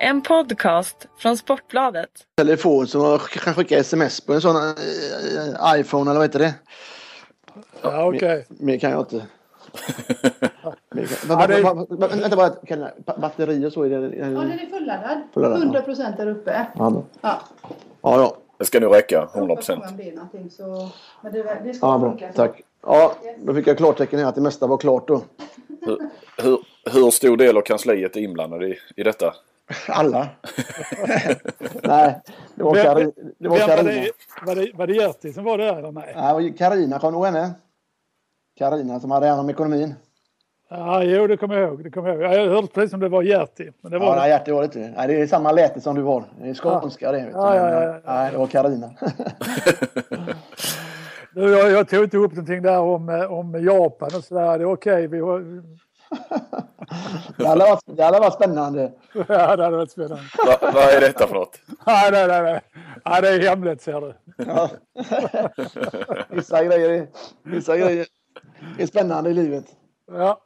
En podcast från Sportbladet. telefon som man kan skicka sms på en sån eh, iPhone eller vad heter det? Ja, okej. Mer kan jag inte. Mer kan- Ja, va- va- Vänta bara, kan jag- batteri och så är det? Ja, den är fulladdad. Fulladdad, ja. 100 procent där uppe. Ja, då. Ja. ja, ja. Det ska nog räcka, Jag 100 hoppas på procent. är. Men det, det ska ja bra. funka. Tack. Ja, då fick jag klartecken här att det mesta var klart då. Hur, hur, hur stor del av kansliet är inblandad i, i detta? Alla. Nej, det var, Kari, det var Vem var det, var det, var det Gerti som var där eller nej? Nej, det du ihåg henne? Carina som hade hand om ekonomin. Ja, jo det kommer jag ihåg. Det kommer jag, ihåg. jag hörde precis som det var Gerti. Men det var Ja, det. nej, Hjärte var det inte. Nej, det är samma läte som du har. Det är skånska det. Vet du. Ja, ja, ja, ja. Nej, det var Carina. Du, jag, jag tog inte upp någonting där om, eh, om Japan och sådär. Det är okej. Vi har, Det hade varit, det hade varit spännande. ja, det hade varit spännande. Va, vad är detta för något? Nej, nej, nej. nej. Ja, det är hemligt ser du. Ja. Vissa grejer är, vissa grejer är spännande i livet. Ja.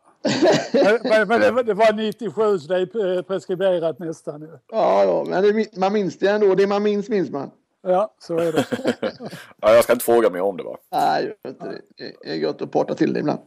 Men, men, det, var- det var 97 så det är preskriberat nästan. Ja, ja, men det, man minns det ändå. Det man minns, minns man. Ja, så är det. Ja, jag ska inte fråga mer om det va? Nej, det är gött att parta till det ibland.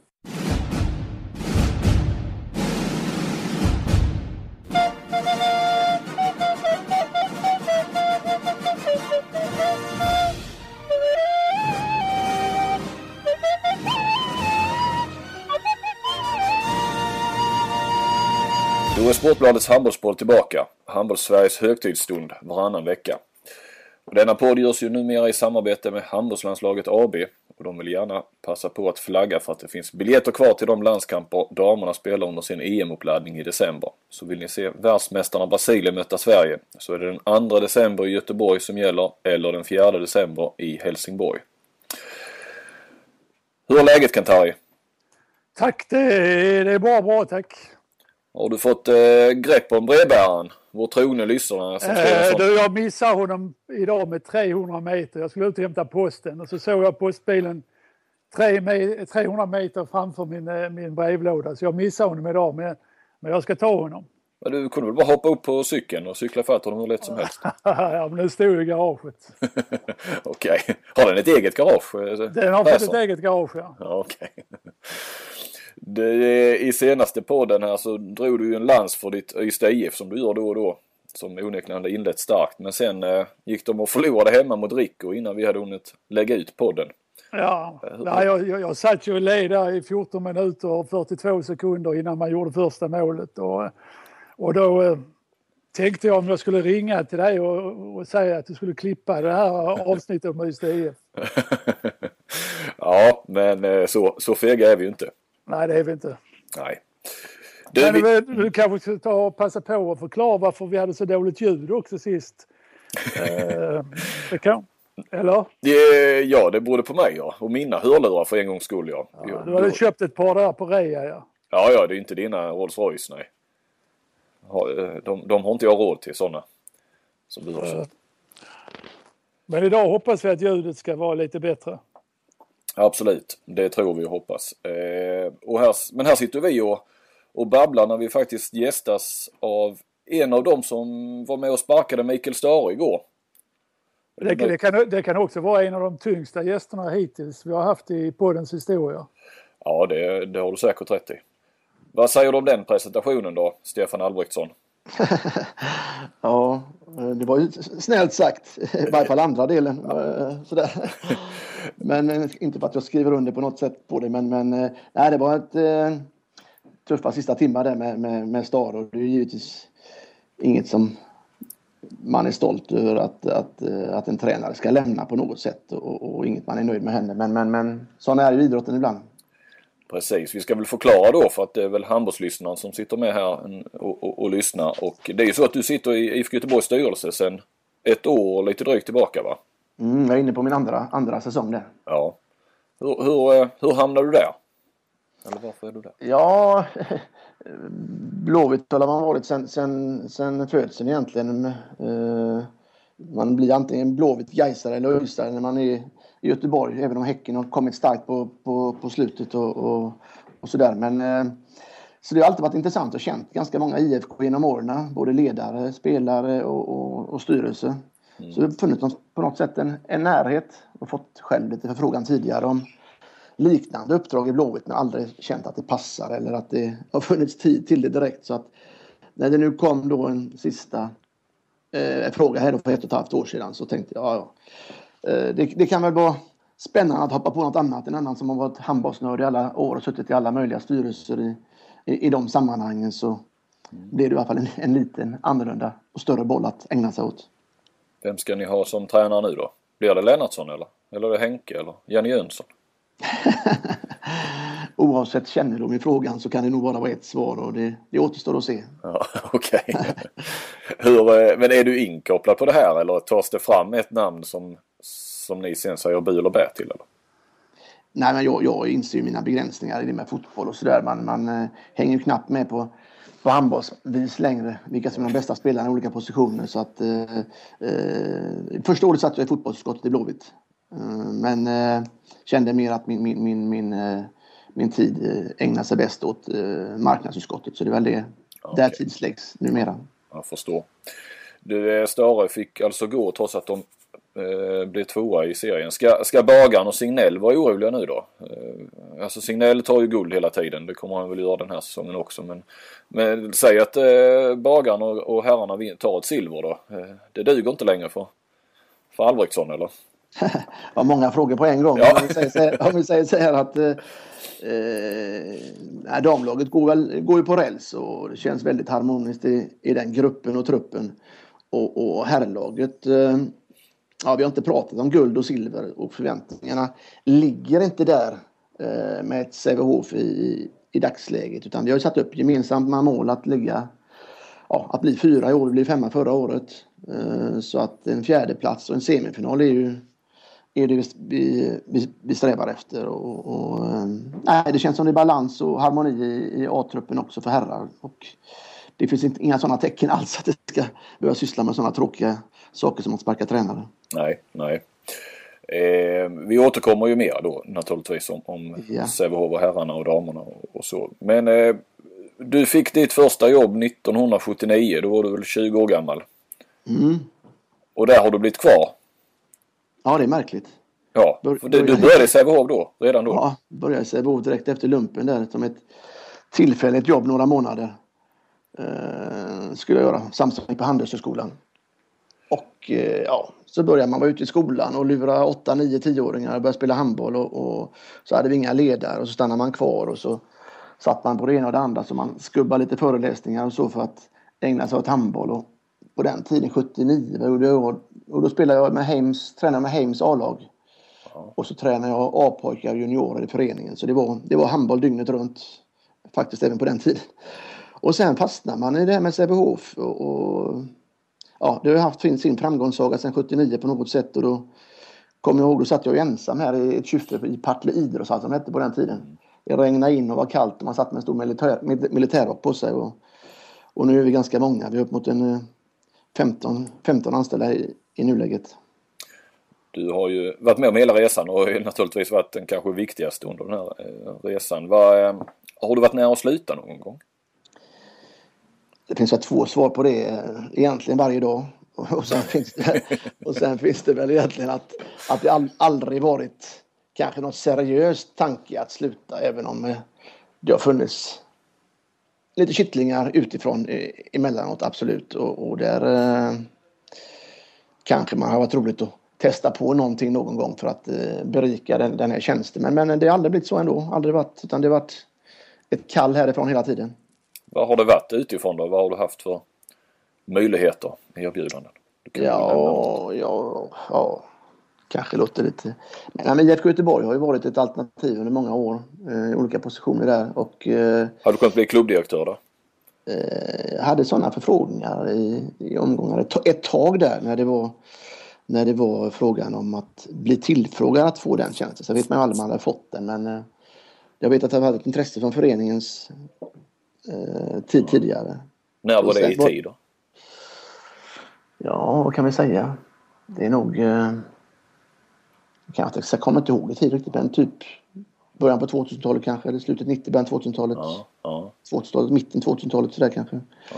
Då är Sportbladets handbollsboll tillbaka. Handbolls-Sveriges högtidsstund varannan vecka. Och denna podd görs ju numera i samarbete med Handbollslandslaget AB. Och de vill gärna passa på att flagga för att det finns biljetter kvar till de landskamper damerna spelar under sin EM-uppladdning i december. Så vill ni se världsmästarna Brasilien möta Sverige så är det den 2 december i Göteborg som gäller eller den 4 december i Helsingborg. Hur är läget Kantari? Tack, det är, det är bra, bra tack. Har du fått eh, grepp om brevbäraren? Vår trogne lyssnare som Eh, du, jag missade honom idag med 300 meter. Jag skulle ut och hämta posten och så såg jag postbilen tre me- 300 meter framför min, eh, min brevlåda. Så jag missade honom idag, men, men jag ska ta honom. Men du kunde väl bara hoppa upp på cykeln och cykla fatt honom hur lätt som helst? ja, men den stod i garaget. Okej. Har den ett eget garage? Den har fått ett eget garage, ja. Ja, okej. Det, I senaste podden här så drog du ju en lans för ditt Ystad IF som du gör då och då. Som onekligen hade inlett starkt. Men sen eh, gick de och förlorade hemma mot Rico innan vi hade hunnit lägga ut podden. Ja, Nej, jag, jag, jag satt ju och led där i 14 minuter och 42 sekunder innan man gjorde första målet. Och, och då eh, tänkte jag om jag skulle ringa till dig och, och säga att du skulle klippa det här avsnittet om Ystad IF. ja, men eh, så, så fega är vi ju inte. Nej, det är vi inte. Nej. Du, Men vi, du, du kanske ska ta och passa på och förklara varför vi hade så dåligt ljud också sist. eh, det kan, eller? ja, det berodde på mig ja. Och mina hörlurar för en gångs skull ja. Ja, du hade köpt ett par där på rea ja. Ja, ja, det är inte dina Rolls Royce, nej. Eh, De, de har inte jag råd till sådana. Som du har köpt. Men idag hoppas vi att ljudet ska vara lite bättre. Absolut, det tror vi och hoppas. Eh, och här, men här sitter vi och, och babblar när vi faktiskt gästas av en av dem som var med och sparkade Mikael Stare igår. Det, det, kan, det kan också vara en av de tyngsta gästerna hittills vi har haft i poddens historia. Ja, det, det har du säkert rätt i. Vad säger du om den presentationen då, Stefan Albrektsson? Ja, det var ju snällt sagt. I varje fall andra delen. Eh, sådär. Men eh, inte för att jag skriver under på något sätt på det. Men, men eh, nej, det var ett eh, tuffa sista timmar där med, med, med Star. Och det är givetvis inget som man är stolt över att, att, att en tränare ska lämna på något sätt. Och, och inget man är nöjd med henne. Men, men, men sån är ju idrotten ibland. Precis, vi ska väl förklara då för att det är väl handbollslyssnaren som sitter med här och, och, och lyssnar. Och det är ju så att du sitter i IFK Göteborgs styrelse sedan ett år lite drygt tillbaka va? Mm, jag är inne på min andra, andra säsong där. Ja. Hur, hur, eh, hur hamnade du där? Eller varför är du där? Ja, Blåvitt har man varit sen, sen, sen födseln egentligen. Eh, Man blir antingen Blåvitt, Gaisare eller Öistare när man är i Göteborg. Även om Häcken har kommit starkt på, på, på slutet och, och, och sådär. Men eh, så det har alltid varit intressant och känt ganska många IFK genom åren. Både ledare, spelare och, och, och styrelse. Mm. Så det har funnits på något sätt en, en närhet och fått själv lite förfrågan tidigare om liknande uppdrag i Blåvitt men aldrig känt att det passar eller att det har funnits tid till det direkt. Så att när det nu kom då en sista eh, fråga här då för ett och ett halvt år sedan så tänkte jag ja, det, det, kan väl vara spännande att hoppa på något annat. En annan som har varit handbollsnörd i alla år och suttit i alla möjliga styrelser i, i, i de sammanhangen så blir det i alla fall en, en liten annorlunda och större boll att ägna sig åt. Vem ska ni ha som tränare nu då? Blir det Lennartsson eller? Eller är det Henke eller Jenny Jönsson? Oavsett kännedom i frågan så kan det nog bara vara ett svar och det, det återstår att se. Ja, Okej. Okay. Eh, men är du inkopplad på det här eller tas det fram ett namn som, som ni sen säger bu eller bä till? Eller? Nej, men jag, jag inser ju mina begränsningar i det med fotboll och sådär. Man, man äh, hänger ju knappt med på, på handbollsvis längre vilka som är de bästa spelarna i olika positioner. Så att, äh, äh, första året satt jag i fotbollsutskottet i Blåvitt. men kände mer att min, min, min, min, min tid ägnar sig bäst åt marknadsutskottet. Så det är väl det. Okay. Där tidsläggs numera. Jag förstår. Du, Stare fick alltså gå trots att de eh, blev tvåa i serien. Ska, ska Bagan och Signell vara oroliga nu då? Eh, alltså Signell tar ju guld hela tiden. Det kommer han väl göra den här säsongen också. Men, men säg att eh, Bagan och, och herrarna tar ett silver då. Eh, det duger inte längre för, för Albrektsson eller? ja, många frågor på en gång. Ja. Om, vi säger så här, om vi säger så här att eh, eh, damlaget går, väl, går ju på räls och det känns väldigt harmoniskt i, i den gruppen och truppen. Och, och herrlaget eh, ja, vi har inte pratat om guld och silver och förväntningarna ligger inte där eh, med ett Sävehof i, i dagsläget utan vi har satt upp gemensamma mål att ligga ja, att bli fyra i år, vi blev femma förra året. Eh, så att en fjärde plats och en semifinal är ju är det vi, vi, vi strävar efter. Och, och, eh, nej, det känns som det är balans och harmoni i, i A-truppen också för herrar. Och det finns inte, inga sådana tecken alls att det ska behöva syssla med sådana tråkiga saker som att sparka tränare. Nej, nej. Eh, vi återkommer ju mer då naturligtvis om, om ja. Sävehof och herrarna och damerna och, och så. Men eh, du fick ditt första jobb 1979. Då var du väl 20 år gammal? Mm. Och där har du blivit kvar? Ja, det är märkligt. Ja, Bör, du, du började i Sävehof då? Redan då? Ja, började i Sävehof direkt efter lumpen där som ett tillfälligt jobb några månader. Eh, skulle jag göra samtidigt på Handelshögskolan. Och eh, ja, så började man vara ute i skolan och lura 8, 9, 10-åringar och börja spela handboll och, och, så hade vi inga ledare och så stannade man kvar och så satt man på det ena och det andra så man skubbade lite föreläsningar och så för att ägna sig åt handboll. Och på den tiden, 79, vad gjorde jag? Och då spelade jag med Heims, tränade med Heims A-lag. Och så tränade jag A-pojkar och juniorer i föreningen. Så det var, det var handboll dygnet runt. Faktiskt även på den tiden. Och sen fastnar man i det här med Sävehof och, och ja, det har haft sin framgångssaga sedan 79 på något sätt och då kommer jag ihåg, då satt jag ensam här i ett kyffe i Partille idrottshall som hette på den tiden. Det regnade in och var kallt och man satt med en stor militär, militärrock på sig. Och, och nu är vi ganska många, vi är upp mot en eh, 15, 15 anställda i, i nuläget. Du har ju varit med om hela resan och naturligtvis varit den kanske viktigaste under den här eh, resan. Var, eh, har du varit nära att sluta någon gång? Det finns väl två svar på det eh, egentligen varje dag. Och sen finns det, och sen finns det väl egentligen att, att det all, aldrig varit kanske någon seriös tanke att sluta även om eh, det har funnits lite kittlingar utifrån emellanåt absolut och, och där eh, kanske man har varit roligt att testa på någonting någon gång för att eh, berika den, den här tjänsten. Men, men det har aldrig blivit så ändå. Aldrig varit, utan det har varit ett kall härifrån hela tiden. Vad har det varit utifrån då? Vad har du haft för möjligheter, erbjudanden? Ja, ja, ja, kanske låter lite... Men, men IFK Göteborg har ju varit ett alternativ under många år eh, i olika positioner där. Och, eh, har du kunnat bli klubbdirektör då? Jag eh, hade sådana förfrågningar i, i omgångar ett, ett tag där när det var när det var frågan om att bli tillfrågad att få den tjänsten. Så vet man ju aldrig om man hade fått den men eh, jag vet att det har varit ett intresse från föreningens tid tidigare. När var det i tid då? Ja, vad kan vi säga? Det är nog... Eh, jag, kan inte, jag kommer inte ihåg i tid riktigt men typ början på 2000-talet kanske, eller slutet 90, början 2000-talet. Ja, ja, 2000-talet, mitten 2000-talet sådär kanske. ja.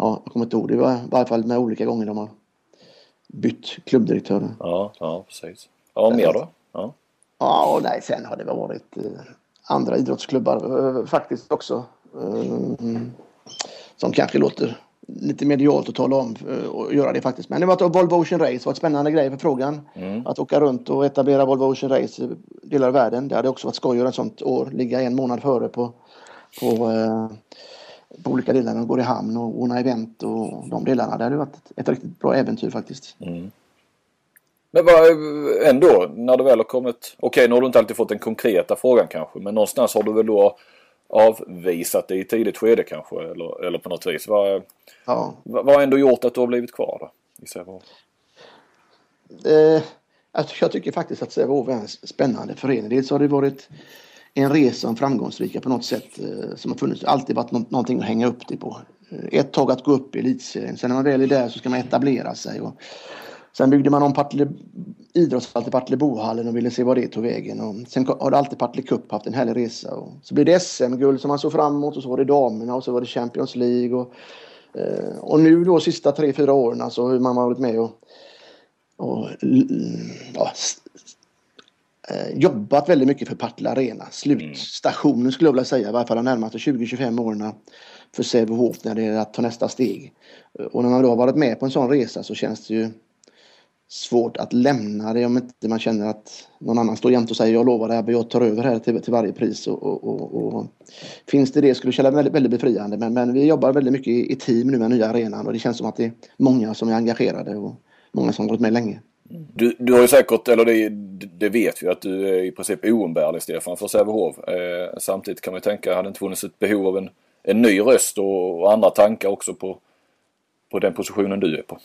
Ja, jag kommer inte ihåg. Det var i varje fall med olika gånger de har bytt klubbdirektörer. Ja, ja precis. Ja, mer då? Ja. Ja, och nej, sen har det varit eh, andra idrottsklubbar eh, faktiskt också. Eh, som kanske låter lite medialt att tala om eh, och göra det faktiskt. Men det var att Volvo Ocean Race var ett spännande grej för frågan. Mm. Att åka runt och etablera Volvo Ocean Race i delar av världen. Det hade också varit skoj att göra ett sånt år. Ligga en månad före på, på, eh, på olika delar. De går i hamn och ordna event och de delarna. Det hade varit ett, riktigt bra äventyr faktiskt. Mm. Men vad, ändå, när du väl har kommit... Okej, nu har du inte alltid fått den konkreta frågan kanske, men någonstans har du väl då avvisat det i tidigt skede kanske, eller, eller på något vis. Vad, Ja. vad har ändå gjort att du har blivit kvar då? I Sävehof? Eh, jag ty- jag tycker faktiskt att Sävehof är en spännande förening. Dels har det varit en resa, en framgångsrika på något sätt eh, som har funnits. Alltid varit nå- någonting att hänga upp det på. Eh, Ett tag att gå upp i elitserien. Sen när man väl är där så ska man etablera sig. Och sen byggde man om Partille, idrottshallen till Partillebohallen och ville se vad det tog vägen. Och sen har det alltid Partille Cup haft en härlig resa. Och så blev det SM-guld som man såg fram emot och så var det damerna och så var det Champions League. Och, eh, och nu då sista tre, fyra åren alltså hur man har varit med och och l- ja, eh, jobbat väldigt mycket för Partille Arena. Slutstationen skulle jag vilja säga, i varje fall de närmaste 20-25 åren för Sävehof när det är att ta nästa steg. Och när man då har varit med på en sån resa så känns det ju svårt att lämna det om inte man känner att någon annan står jämt och säger jag lovar det här, jag tar över här till, till varje pris. Och, och, och, och finns det det skulle det kännas väldigt, väldigt befriande. Men, men vi jobbar väldigt mycket i, i team nu med nya arenan och det känns som att det är många som är engagerade och många som har varit med länge. Du, du har ju säkert, eller det, det vet vi att du är i princip oumbärlig Stefan för Sävehof. Eh, samtidigt kan man ju tänka, hade det inte funnits ett behov av en, en ny röst och, och andra tankar också på, på den positionen du är på?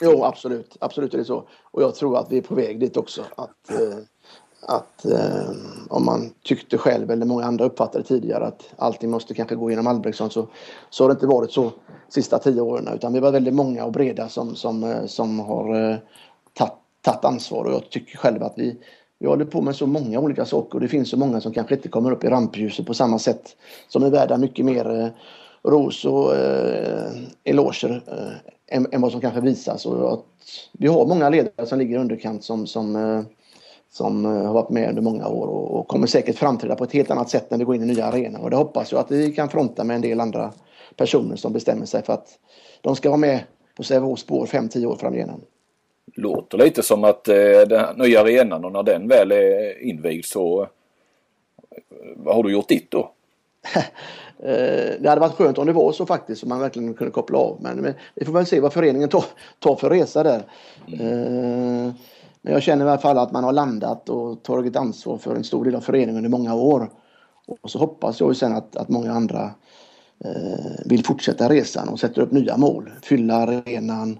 Jo, absolut. Absolut är det så. Och jag tror att vi är på väg dit också. Att, eh, att eh, om man tyckte själv, eller många andra uppfattade tidigare, att allting måste kanske gå genom Albrektsson så, så har det inte varit så sista tio åren. Utan vi var väldigt många och breda som, som, eh, som har eh, tagit tagit ansvar. Och jag tycker själv att vi, vi håller på med så många olika saker och det finns så många som kanske inte kommer upp i rampljuset på samma sätt. Som är värda mycket mer eh, ros och eh, eloger eh, än, än vad som kanske visas. Och att vi har många ledare som ligger i underkant som, som, eh, som eh, har varit med under många år och, och kommer säkert framträda på ett helt annat sätt när vi går in i nya arenor. Och det hoppas jag att vi kan fronta med en del andra personer som bestämmer sig för att de ska vara med på Sävehofs spår 5-10 år framgenom. Låter lite som att eh, den nya arenan och när den väl är invigd så eh, vad har du gjort ditt då? Eh, Det hade varit skönt om det var så faktiskt, så man verkligen kunde koppla av. Men, men vi får väl se vad föreningen tar, tar för resa där. Eh, Men jag känner i alla fall att man har landat och tagit ansvar för en stor del av föreningen under många år. Och så hoppas jag ju sen att, att många andra eh, vill fortsätta resan och sätter upp nya mål. Fylla arenan,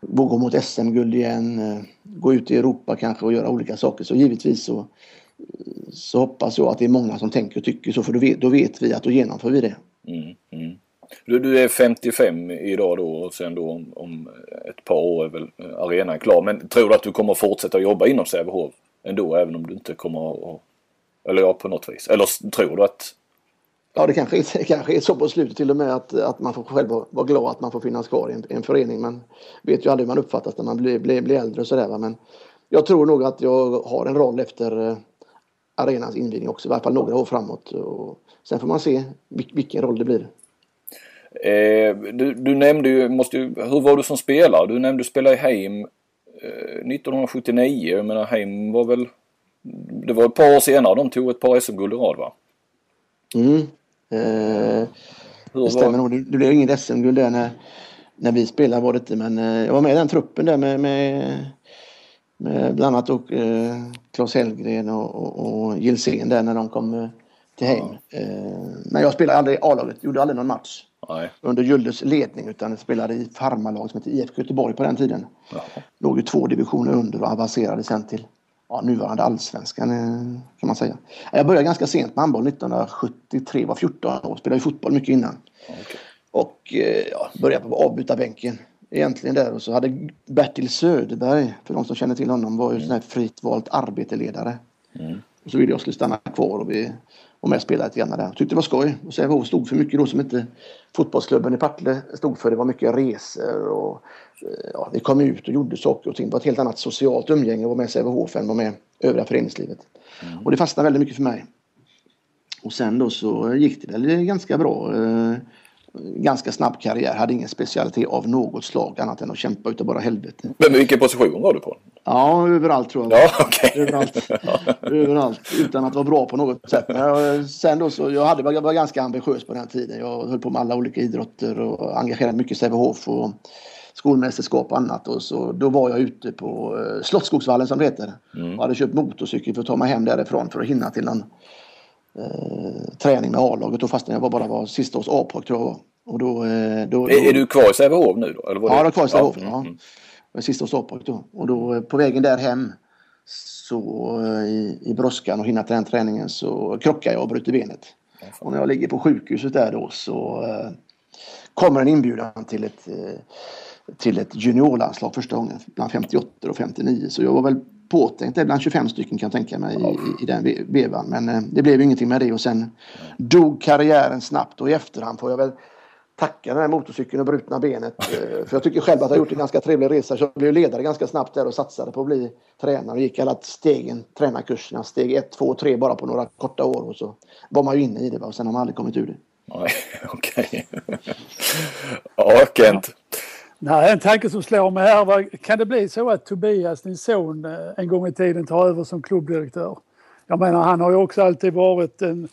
gå mot SM-guld igen, eh, gå ut i Europa kanske och göra olika saker. Så givetvis så, så hoppas jag att det är många som tänker och tycker så för då vet, då vet vi att då genomför vi det. Mm, mm. Du, du är 55 idag då och sen då om, om ett par år är väl eh, arenan klar. Men tror du att du kommer att fortsätta jobba inom Sävehof ändå även om du inte kommer att... Eller ja, på något vis. Eller tror du att... Ja, det kanske, är- kanske är så på slutet till och med att, att man får själv vara glad att man får finnas kvar i en, en förening. Man vet ju aldrig hur man uppfattas när man blir, blir, blir äldre och sådär. Men jag tror nog att jag har en roll efter eh, arenans invigning också, i alla fall några år framåt. Och sen får man se vil- vilken roll det blir. Eh, du, du nämnde ju, måste hur var du som spelare? Du nämnde du spelade i Heim eh, 1979. Jag menar Heim var väl... Det var ett par år senare de tog ett par SM-guld i rad va? Mm. Eh, det stämmer nog. Det, det blev ingen SM-guld där när, när vi spelade var det inte. Men eh, jag var med i den truppen där med, med bland annat och, eh, Claes Hellgren och, och, och Gilsén där när de kom eh, till Heim. Eh, men jag spelade aldrig i A-laget, gjorde aldrig någon match nej. under Gylles ledning utan spelade i farmarlag som hette IFK Göteborg på den tiden. Jaha. Låg ju två divisioner under och avancerade sen till ja, nuvarande allsvenskan eh, kan man säga. Jag började ganska sent med handboll 1973, var 14 år, spelade fotboll mycket innan. Okej. Och eh, ja, började på avbytarbänken egentligen där och så hade Bertil Söderberg, för de som känner till honom, var ju sån här fritt valt arbeteledare. Mm. Och så ville jag skulle stanna kvar och vi var med och spelade lite grann där. Tyckte det var skoj. Och Sävehof stod för mycket då som inte fotbollsklubben i Partille stod för. Det var mycket resor och eh, ja, vi kom ut och gjorde saker och ting. Det var ett helt annat socialt umgänge att vara med i Sävehof än att vara med övriga föreningslivet. Mm. Och det fastnade väldigt mycket för mig. Och sen då så gick det väl ganska bra. Ganska snabb karriär, hade ingen specialitet av något slag annat än att kämpa utav bara helvete. Men vilken position var du på? Ja, överallt tror jag. Ja, okay. överallt. överallt, utan att vara bra på något sätt. Men sen då så, jag, hade, jag var ganska ambitiös på den tiden. Jag höll på med alla olika idrotter och engagerade mycket i Sävehof och skolmästerskap och annat. Och så, då var jag ute på eh, Slottsskogsvallen som det heter. Mm. Och hade köpt motorcykel för att ta mig hem därifrån för att hinna till någon eh, träning med A-laget. Och fastän jag var bara var sista års A-pojk tror jag var. Och då, eh, då, då, är, är, du kvar i Sävehof nu då? Eller var ja, jag är kvar i Sävehof. Ja. Ja. Mm. Jag sista års A-pojk då. Och då eh, på vägen där hem så i, i brådskan och hinna till den träningen så krockar jag och bryter benet. Och när jag ligger på sjukhuset där då så eh, kommer en inbjudan till ett, till ett juniorlandslag första gången bland 58 och 59. Så jag var väl påtänkt det bland 25 stycken kan jag tänka mig i, i den vevan. Men eh, det blev ju ingenting med det och sen dog karriären snabbt och i efterhand får jag väl tacka den här motorcykeln och brutna benet. Eh, för jag tycker själv att jag gjort en ganska trevlig resa. Så jag blev ledare ganska snabbt där och satsade på att bli tränare. Och gick alla stegen, tränarkurserna, steg 1, 2 och 3 bara på några korta år. Och så var man ju inne i det och sen har man aldrig kommit ur det. Okej. okej. ja, Kent. Nej, en tanke som slår mig här, kan det bli så att Tobias, din son, eh, en gång i tiden tar över som klubbdirektör? Jag menar, han har ju också alltid varit en,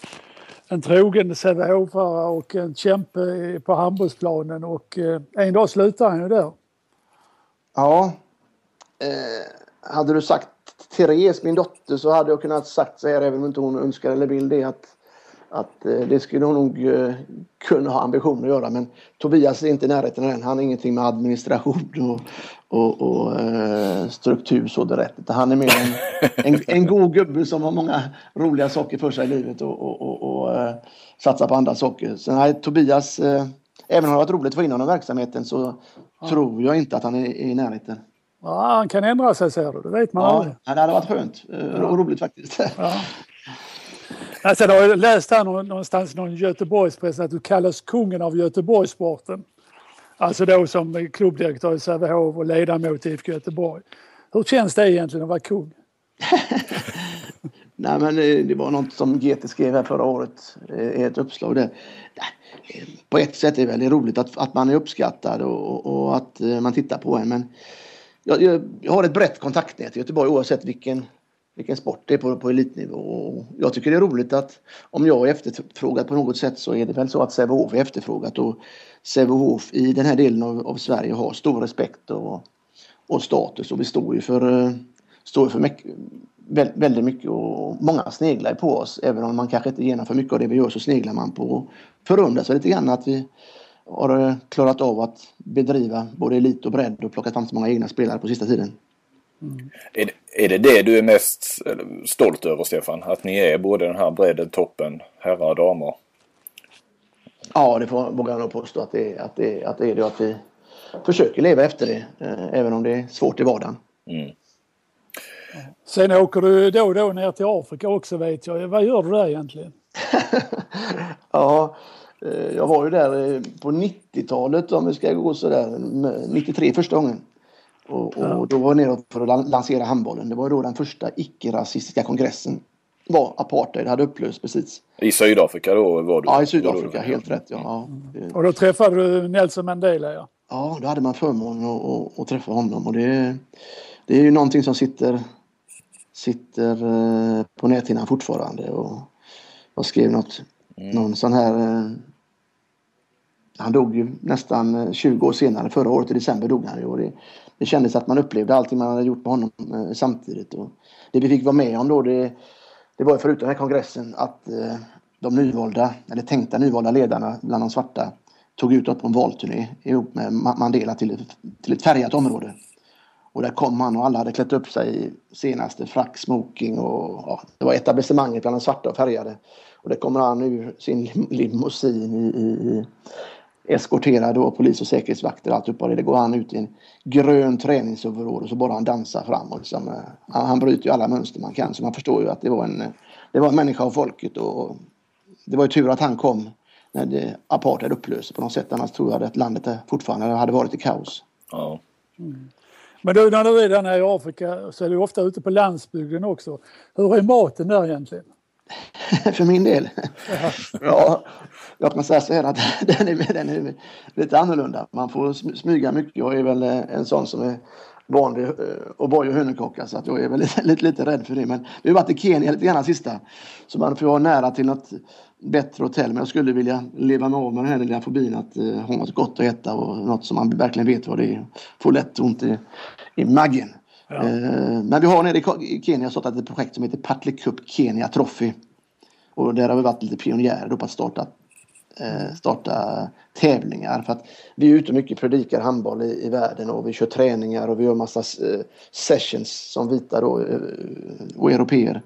en trogen Sävehofare och en kämpe på handbollsplanen och eh, en dag slutar han ju där. Ja. Eh, hade du sagt Therese, min dotter, så hade jag kunnat sagt så här, även om inte hon önskar eller vill det, att att eh, det skulle hon nog eh, kunna ha ambition att göra men Tobias är inte i närheten av den. Han har ingenting med administration och, och, och eh, struktur så direkt. Han är mer en, en, en god gubbe som har många roliga saker för sig i livet och, och, och, och satsar på andra saker. Så nej, Tobias, även om det har varit roligt att få in honom i verksamheten så ja. tror jag inte att han är, i närheten. Ja, han kan ändra sig ser du, det vet man ja, aldrig. Det hade varit skönt och roligt faktiskt. Ja. Alltså, jag har läst här någonstans någon Göteborgspress att du kallas kungen av Göteborgssporten. Alltså då som klubbdirektör i Sävehof och ledamot i IFK Göteborg. Hur känns det egentligen att vara kung? Nej men eh, det var något som GT skrev här förra året i ett uppslag där. Eh, på ett sätt är det väldigt roligt att, att man är uppskattad och, och att man tittar på en men jag, jag, jag har ett brett kontaktnät i Göteborg oavsett vilken vilken sport det är på, på elitnivå. Och jag tycker det är roligt att om jag är efterfrågad på något sätt så är det väl så att Sävehof är efterfrågat och Sävehof i den här delen av, av, Sverige har stor respekt och, och status och vi står ju för, eh, står för mycket, väldigt mycket och många sneglar på oss. Även om man kanske inte genomför mycket av det vi gör så sneglar man på och förundras lite grann att vi har eh, klarat av att bedriva både elit och bredd och plockat fram så många egna spelare på sista tiden. Mm. Är, är det det du är mest stolt över Stefan? Att ni är både den här bredden, toppen, herrar och damer? Ja, det får, vågar jag nog påstå att det, är, att, det, att det är det att vi försöker leva efter det. Eh, även om det är svårt i vardagen. Mm. Sen åker du då och då ner till Afrika också vet jag. Vad gör du där egentligen? ja, eh, jag var ju där eh, på 90-talet om vi ska gå sådär. 93 första gången. Och, och då var jag nere för att lansera handbollen. Det var då den första icke-rasistiska kongressen var apartheid hade upplöst precis. I Sydafrika då var du? Ja, i Sydafrika. Helt rätt. Ja. Mm. Och då träffade du Nelson Mandela ja? Ja, då hade man förmånen att, att, att träffa honom och det, det är ju någonting som sitter, sitter eh, på näthinnan fortfarande. Och jag skrev något, mm. någon sån här eh, han dog ju nästan 20 eh, år senare, förra året i december dog han ju. Det, kändes att man upplevde allting man hade gjort på honom eh, samtidigt. Och det vi fick vara med om då det, det var förutom den här kongressen att eh, de nyvalda, eller tänkta nyvalda ledarna bland de svarta tog ut på en valturné ihop med Mandela till, till ett färgat område. Och där kom han och alla hade klätt upp sig i senaste frack, smoking och ja, det var etablissemanget bland de svarta och färgade. Och där kommer han ur sin limousin i, i, eskorterad av polis och säkerhetsvakter och alltihopa. Det går han ut i en grön träningsoverall och så bara han dansar fram. Och liksom, han, han bryter ju alla mönster man kan så man förstår ju att det var en, det var en människa av folket och det var ju tur att han kom när det, apartheid upplöste på något sätt. Annars tror jag att landet fortfarande hade varit i kaos. Ja. Mm. Men du, när du är där nere i Afrika så är du ofta ute på landsbygden också. Hur är maten där egentligen? För min del? ja, jag kan säga så här att den är, den är lite annorlunda. Man får smyga mycket. Jag är väl en sån som är van vid O'boy och hönökocka så att jag är väl lite, lite, lite rädd för det. Men vi har varit i Kenya lite grann sista. Så man får vara nära till något bättre hotell. Men jag skulle vilja leva mig av med den här lilla fobin att uh, ha något gott att äta och något som man verkligen vet vad det är. Får lätt ont i, i magen. Ja. Eh, men vi har nere i Kenya startat ett projekt som heter Patley Cup Kenya Trophy. Och där har vi varit lite pionjärer då på att starta eh, starta tävlingar. För att vi är ute mycket predikar handboll i, i världen och vi kör träningar och vi gör massa eh, sessions som vita då, och europeer.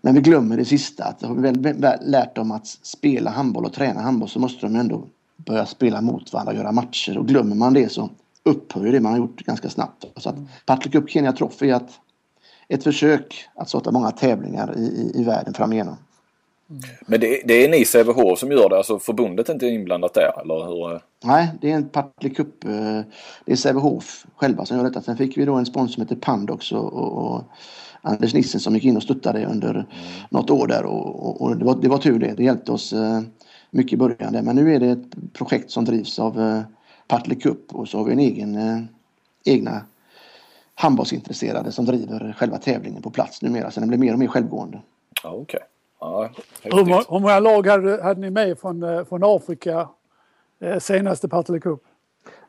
Men vi glömmer det sista att har vi väl lärt dem att spela handboll och träna handboll så måste de ändå börja spela mot varandra och göra matcher och glömmer man det så upphör det man har gjort ganska snabbt. Så att Patrick Cup Kenya Trophy är ett, ett försök att starta många tävlingar i, i, i världen framigenom. Men det, det, är ni Sävehof som gör det? Alltså förbundet är inte inblandat där eller hur? Nej, det är en Partille Cup. Eh, det är Sävehof själva som gör detta. Sen fick vi då en sponsor som heter Pandox och, och, och Anders Nissen som gick in och stöttade under mm. något år där och, och det, var, det, var, tur det. Det hjälpte oss eh, mycket i början där. Men nu är det ett projekt som drivs av eh, Partille Cup och så har vi en egen egna handbollsintresserade som driver själva tävlingen på plats numera. Så den blir mer och mer självgående. Ja, okay. Ja, hur, hur många lag hade, hade ni med från, eh, från Afrika eh, senaste Partille Cup?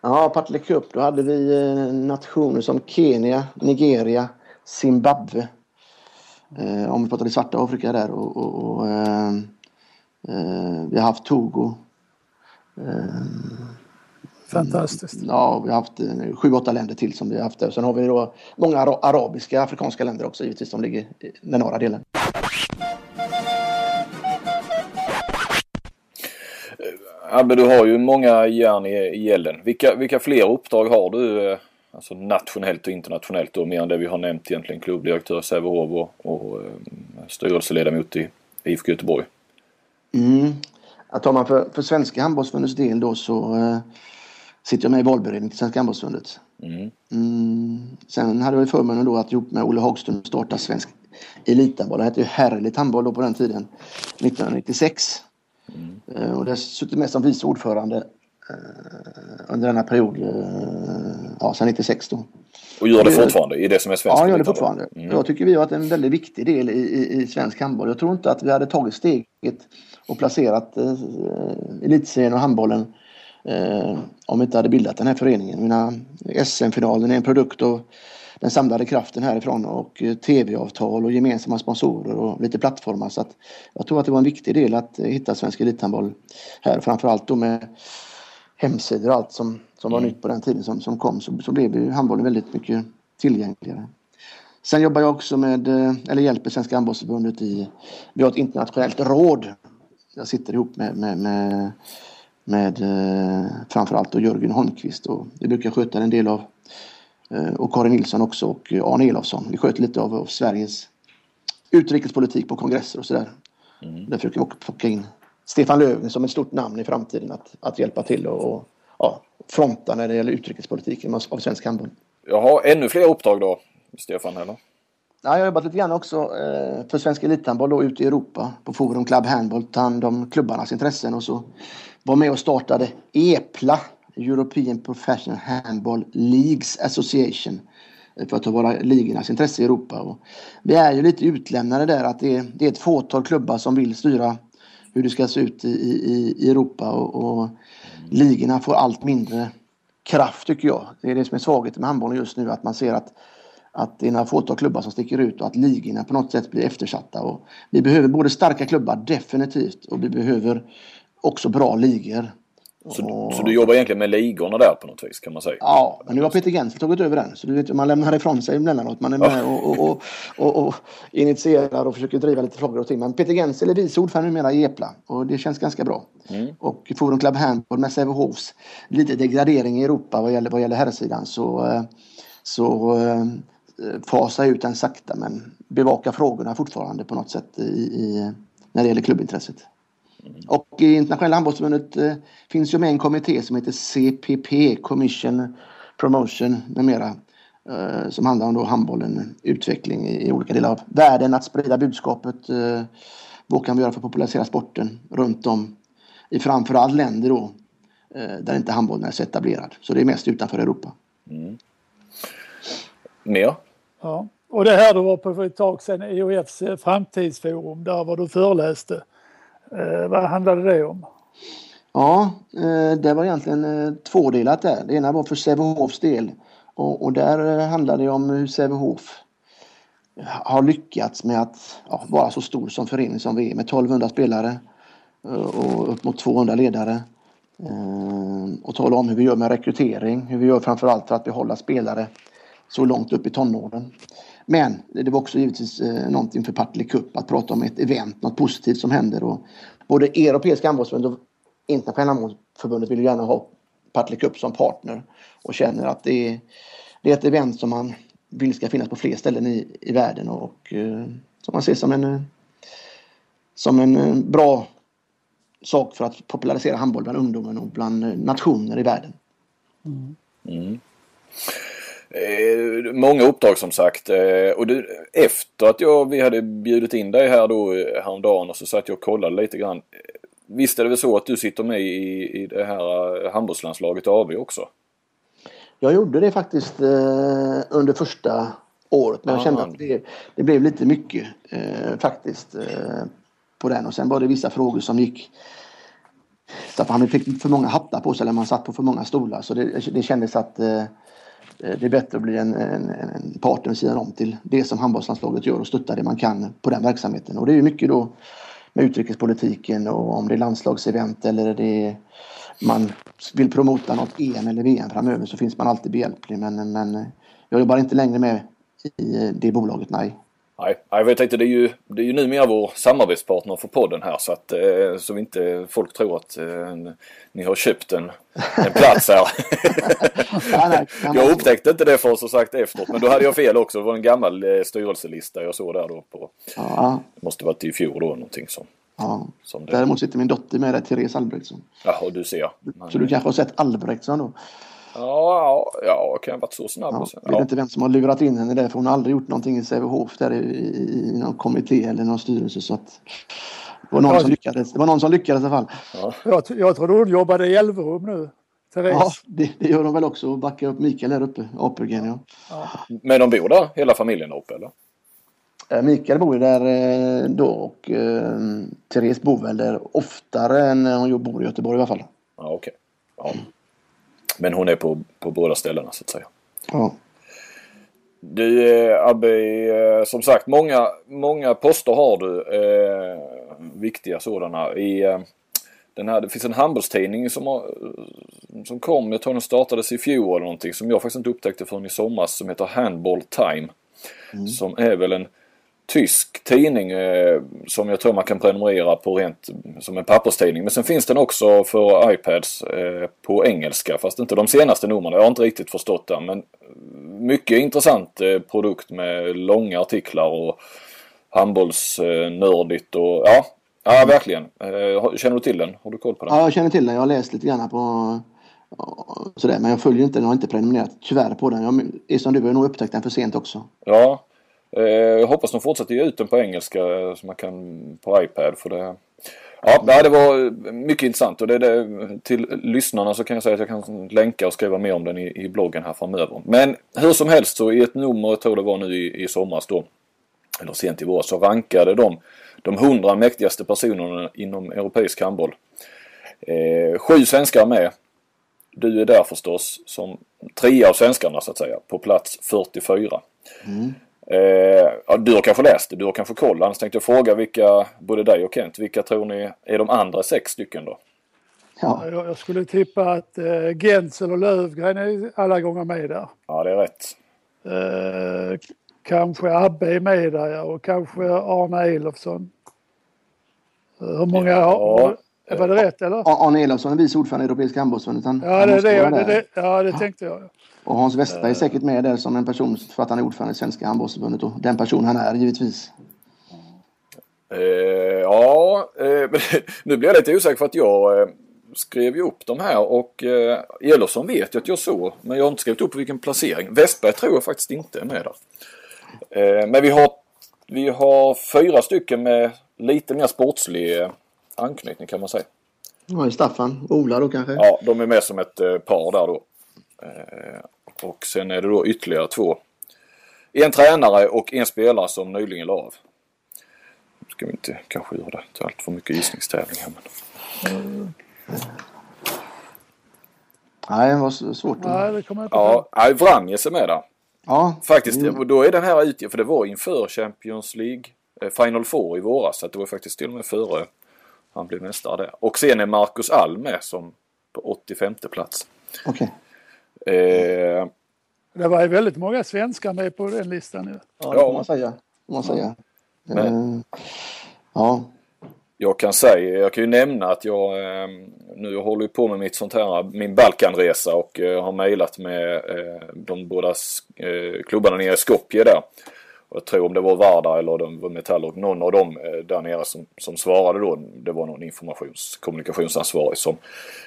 Ja, Partille Cup, då hade vi eh, nationer som Kenya, Nigeria, Zimbabwe. Eh, om vi pratar i svarta Afrika där och, och, och eh, eh, vi har haft Togo. Fantastiskt. Ja, vi har haft sju, åtta länder till som vi har haft där. Sen har vi då många arabiska, afrikanska länder också givetvis som ligger i den norra delen. Ja, men du har ju många järn i, elden. Vilka, vilka fler uppdrag har du? Eh, alltså nationellt och internationellt då, mer än det vi har nämnt egentligen. Klubbdirektör Sävehof och, och eh, styrelseledamot i IFK Göteborg. Mm. Ja, tar man för, för Svenska handbollsförbundets del då så eh, sitter jag med i valberedningen till Svenska handbollsförbundet. Mm. Mm. Sen hade jag förmånen då att ihop med Olle Hagström starta Svensk Elithandboll. Det hette ju herrligt handboll då på den tiden. 1996. Mm. Och det har suttit med som vice ordförande eh, under denna period, eh, ja, sedan 96 då. Och gör det fortfarande i det som är svensk Ja, gör det fortfarande. Mm. Jag tycker vi har varit en väldigt viktig del i, i, i svensk handboll. Jag tror inte att vi hade tagit steget och placerat eh, elitserien och handbollen eh, om vi inte hade bildat den här föreningen. Mina SM-finalen är en produkt av den samlade kraften härifrån och eh, tv-avtal och gemensamma sponsorer och lite plattformar. Så att jag tror att det var en viktig del att eh, hitta svensk elithandboll här. Framförallt då med hemsidor och allt som, som var mm. nytt på den tiden som, som kom så, så blev ju handbollen väldigt mycket tillgängligare. Sen jobbar jag också med, eh, eller hjälper Svenska handbollsförbundet i, vi har ett internationellt råd. Jag sitter ihop med, med, med, med framförallt då Jörgen Holmqvist och vi brukar sköta en del av Eh, och Karin Nilsson också och Arne Elofsson. Vi sköter lite av, av Sveriges utrikespolitik på kongresser och sådär. Mm. Där försöker vi också plocka in Stefan Löfven som ett stort namn i framtiden att, att hjälpa till och, och ja, fronta när det gäller utrikespolitiken av svensk handboll. Jaha, ännu fler uppdrag då, Stefan? Eller? Ja, jag har jobbat lite grann också eh, för svensk elithandboll då, ute i Europa på Forum Club Handboll, ta hand om klubbarnas intressen och så var med och startade EPLA European Professional Handball Leagues Association för att ta vara ligornas intresse i Europa. Och vi är ju lite utlämnade där att det är, det är ett fåtal klubbar som vill styra hur det ska se ut i, i, i Europa och, och ligorna får allt mindre kraft tycker jag. Det är det som är svagheten med handbollen just nu att man ser att att det är några fåtal klubbar som sticker ut och att ligorna på något sätt blir eftersatta. Och vi behöver både starka klubbar definitivt och vi behöver också bra ligor. Så, och... så, du jobbar egentligen med ligorna där på något vis kan man säga? Ja, men nu har Peter Gensel tagit över den. Så du vet, man lämnar ifrån sig emellanåt. Man är med och, och, och, och, initierar och försöker driva lite frågor och ting. Men Peter Gensel är vice ordförande numera i Epla och det känns ganska bra. Mm. Och Forum Club Handball med Sävehofs lite degradering i Europa vad gäller, vad gäller herrsidan så, så eh, fasa ut den sakta men bevaka frågorna fortfarande på något sätt i, i när det gäller klubbintresset. Och i internationella handbollsförbundet eh, finns ju med en kommitté som heter CPP, Commission Promotion med mera. Eh, som handlar om då handbollen, utveckling i, i olika delar av världen, att sprida budskapet. Eh, vad kan vi göra för att popularisera sporten runt om i framförallt länder då eh, där inte handbollen är så etablerad. Så det är mest utanför Europa. Mm. Mer? Ja. Och det här du var på för ett tag sedan, EOFs eh, framtidsforum, där var du föreläste. Eh, vad handlade det om? Ja, eh, det var egentligen eh, tvådelat där. Det ena var för Sävehofs del och, och där eh, handlade det om hur Sävehof har lyckats med att ja, vara så stor som förening som vi är med 1200 spelare eh, och upp mot 200 ledare. Eh, och tala om hur vi gör med rekrytering, hur vi gör framförallt för att behålla spelare så långt upp i tonåren. Men det var också givetvis eh, någonting för Partille Cup att prata om ett event, något positivt som händer. Och både Europeiska handbollsförbundet och Internationella handbollsförbundet vill gärna ha Partille Cup som partner och känner att det är, det är ett event som man vill ska finnas på fler ställen i, i världen och eh, som man ser som en, eh, som en eh, bra sak för att popularisera handboll bland ungdomen och bland nationer i världen. Mm. Eh, många uppdrag som sagt. Eh, och du, efter att jag, vi hade bjudit in dig här då eh, häromdagen och så satt jag och kollade lite grann. Visst är det väl så att du sitter med i, i det här handbollslandslaget AB också? Jag gjorde det faktiskt eh, under första året men jag kände Ah. att det, det blev lite mycket faktiskt på den och sen var det vissa frågor som gick så att han fick för många hattar på sig eller man satt på för många stolar så det, det kändes att Eh, det är bättre att bli en, en, en partner vid sidan om till det som handbollslandslaget gör och stötta det man kan på den verksamheten och det är ju mycket då med utrikespolitiken och om det är landslagsevent eller det är, man vill promota något EM eller VM framöver så finns man alltid behjälplig. Men, men jag jobbar inte längre med i det bolaget, nej. Nej, jag tänkte det är ju, det är ju numera vår samarbetspartner för podden här så att eh, så inte folk tror att eh, ni har köpt en, en plats här. jag upptäckte inte det förrän så sagt efteråt men då hade jag fel också. Det var en gammal eh, styrelselista jag såg där då på, Ja, det måste varit i fjol då någonting som, ja. som det. Däremot sitter min dotter med där, Therese Albrektsson. Jaha, du ser. Men, Så du kanske har sett Albrektsson då? Ja, ja, ja, kan jag ha varit så snabb? Ja, jag vet Ja. inte vem som har lurat in henne där för hon har aldrig gjort någonting i Sävehof där i, i, någon kommitté eller någon styrelse så att det var någon Ja, som lyckades. Det var någon som lyckades i alla fall. Jag, jag tror hon jobbade i Elverum nu, Therese. Ja, det, det gör de väl också backar upp Mikael här uppe, Apelgren ja. Men de bor där hela familjen där uppe eller? Eh, Mikael bor ju där eh, då och eh, Therese bor väl där oftare än hon bor i Göteborg i alla fall. Ja, okej. Ja. Men hon är på, på båda ställena så att säga. Ja. Du eh, Abbe, eh, som sagt många, många poster har du. Eh, viktiga sådana. I, eh, den här, det finns en handbollstidning som, har, som kom, jag tror den startades i fjol eller någonting, som jag faktiskt inte upptäckte förrän i somras som heter Handball Time. Som är väl en tysk tidning eh, som jag tror man kan prenumerera på rent som en papperstidning. Men sen finns den också för iPads eh, på engelska fast inte de senaste numren. Jag har inte riktigt förstått det men mycket intressant eh, produkt med långa artiklar och handbollsnördigt och ja, ja verkligen. Eh, känner du till den? Har du koll på den? ja, jag känner till den. Jag har läst lite grann på ja, sådär, men jag följer inte den. Har inte prenumererat tyvärr på den. Jag är som du har nog upptäckt den för sent också. Ja. Eh, jag hoppas de fortsätter ge ut den på engelska eh, så man kan på iPad för det. Ja, det var eh, mycket intressant och det, det, till lyssnarna så kan jag säga att jag kan länka och skriva mer om den i, i bloggen här framöver. Men hur som helst så i ett nummer, jag tror det var nu i, i somras då, eller sent i vår, så rankade de de 100 mäktigaste personerna inom europeisk handboll. Eh, sju svenskar med. Du är där förstås som trea av svenskarna så att säga, på plats 44. Eh, ja, du har kanske läst det, du har kanske koll. Annars tänkte jag fråga vilka, både dig och Kent, vilka tror ni är de andra sex stycken då? Ja, Jag, jag skulle tippa att eh, Gensel och Lövgren är alla gånger med där. Ja, det är rätt. Eh, kanske Abbe är med där ja, och kanske Arne Elofsson. Eh, hur många har... Ja, Var det rätt eller? Arne Elofsson är vice ordförande i Europeiska handbollsförbundet. Ja, det, det, det, det, ja, det tänkte jag. Och Hans Westberg är säkert med där som en person för att han är ordförande i Svenska handbollsförbundet och den person han är givetvis. Eh, ja, eh, nu blir jag lite osäker för att jag eh, skrev ju upp de här och eh, Elofsson vet jag att jag såg men jag har inte skrivit upp vilken placering. Westberg tror jag faktiskt inte är med där. Eh, men vi har, vi har fyra stycken med lite mer sportslig eh, anknytning kan man säga. Ja, Staffan Ola då kanske? Ja, de är med som ett eh, par där då. Eh, och sen är det då ytterligare två. En tränare och en spelare som nyligen la av. Nu ska vi inte kanske göra det till allt för mycket gissningstävling här men. Nej, det var svårt. Nej, det kommer jag inte Ja, Vranjes är med där. Ja, Faktiskt, Mm. då är den här ute, för det var inför Champions League eh, Final Four i våras. Så det var faktiskt till och med före han blev mästare där. Och sen är Marcus Alm med som på 85 plats. okej. Eh, Det var ju väldigt många svenskar med på den listan nu. Ja, det får man säga. Får man säga. Men- Eh, ja, Jag kan säga, jag kan ju nämna att jag eh, nu håller på med mitt sånt här, min Balkanresa och eh, har mejlat med eh, de båda eh, klubbarna nere i Skopje där. Jag tror om det var Vardar eller de var Metallurg, någon av dem eh, där nere som, som svarade då. Det var någon informations kommunikationsansvarig som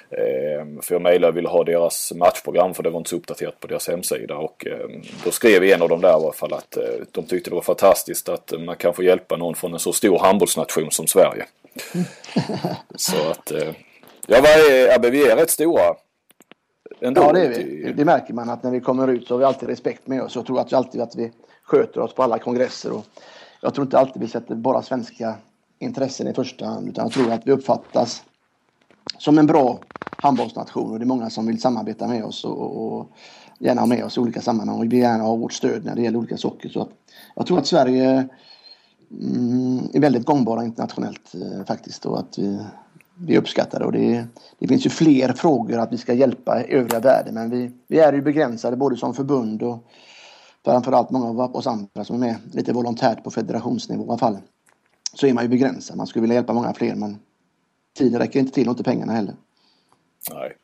eh, för jag mejlade och ville ha deras matchprogram för det var inte så uppdaterat på deras hemsida och eh, då skrev en av dem där i alla fall att eh, de tyckte det var fantastiskt att man kan få hjälpa någon från en så stor handbollsnation som Sverige. så att eh, ja, vad är, vi är rätt stora. Ändå. ja, det är vi. Det märker man att när vi kommer ut så har vi alltid respekt med oss. Jag tror att vi alltid att vi sköter oss på alla kongresser. Och jag tror inte alltid vi sätter bara svenska intressen i första hand. Utan jag tror att vi uppfattas som en bra handbollsnation. Och det är många som vill samarbeta med oss och, och gärna ha med oss i olika sammanhang. Och vi vill gärna ha vårt stöd när det gäller olika saker. Så att jag tror att Sverige mm, är väldigt gångbara internationellt eh, faktiskt. Och att vi, vi uppskattar det. Och det, det finns ju fler frågor att vi ska hjälpa övriga världen. Men vi, vi är ju begränsade både som förbund och framförallt många av oss andra som är med lite volontärt på federationsnivå i alla fall. Så är man ju begränsad. Man skulle vilja hjälpa många fler men tiden räcker inte till och inte pengarna heller. Nej.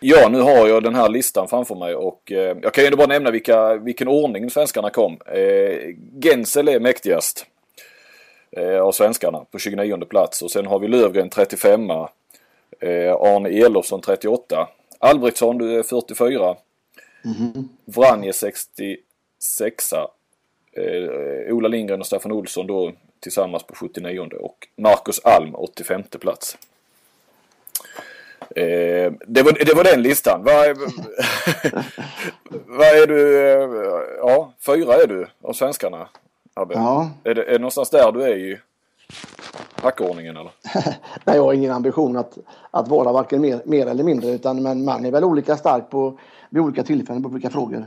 Ja, nu har jag den här listan framför mig och eh, jag kan ju bara nämna vilka, vilken ordning svenskarna kom. Eh, Gensel är mäktigast eh, av svenskarna på 29 plats och sen har vi Lövgren 35 eh, Arne Elofsson 38 Albrektsson du är 44 Mhm. Vranje 66 eh, Ola Lindgren och Staffan Olsson då tillsammans på 79 och Marcus Alm 85 plats. Eh, det, var, det var den listan. Vad är, vad är du? eh, Ja, fyra är du av svenskarna, Abbe. Ja, Är, det, är det någonstans där du är i hackordningen eller? Nej, jag har ingen ambition att, att vara varken mer, mer eller mindre utan men man är väl olika stark på vid olika tillfällen på olika frågor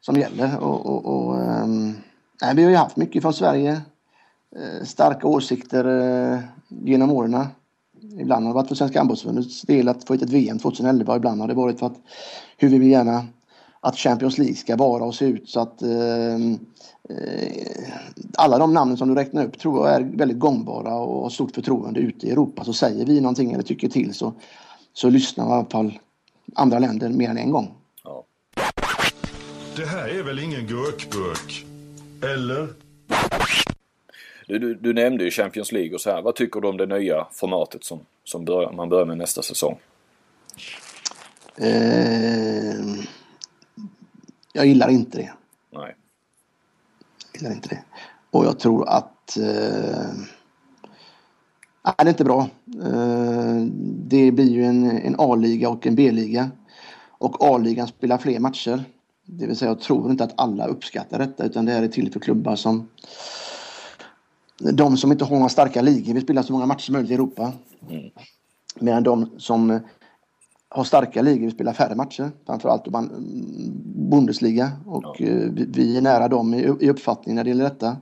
som gäller. Och, och, och, ehm, nej, vi har ju haft mycket från Sverige. Eh, starka åsikter eh, genom åren. Ibland har det varit för Svenska handbollsförbundets del att få hit ett VM 2011 ibland har det varit för att hur vi vill gärna att Champions League ska vara och se ut så att ehm, eh, alla de namnen som du räknar upp tror jag är väldigt gångbara och har stort förtroende ute i Europa. Så säger vi någonting eller tycker till så, så lyssnar i alla fall andra länder mer än en gång. Det här är väl ingen gurkburk? Eller? Du, du, du nämnde ju Champions League och så här. Vad tycker du om det nya formatet som, som börjar, man börjar med nästa säsong? Eh, jag gillar inte det. Nej. Jag gillar inte det. Och jag tror att eh, nej, det är inte bra. Eh, det blir ju en, en A-liga och en B-liga. Och A-ligan spelar fler matcher. Det vill säga jag tror inte att alla uppskattar detta utan det här är till för klubbar som de som inte har några starka ligor vill spela så många matcher som möjligt i Europa. Medan de som har starka ligor vill spela färre matcher. Framförallt Bundesliga och eh, vi, är nära dem i, i uppfattning när det gäller detta.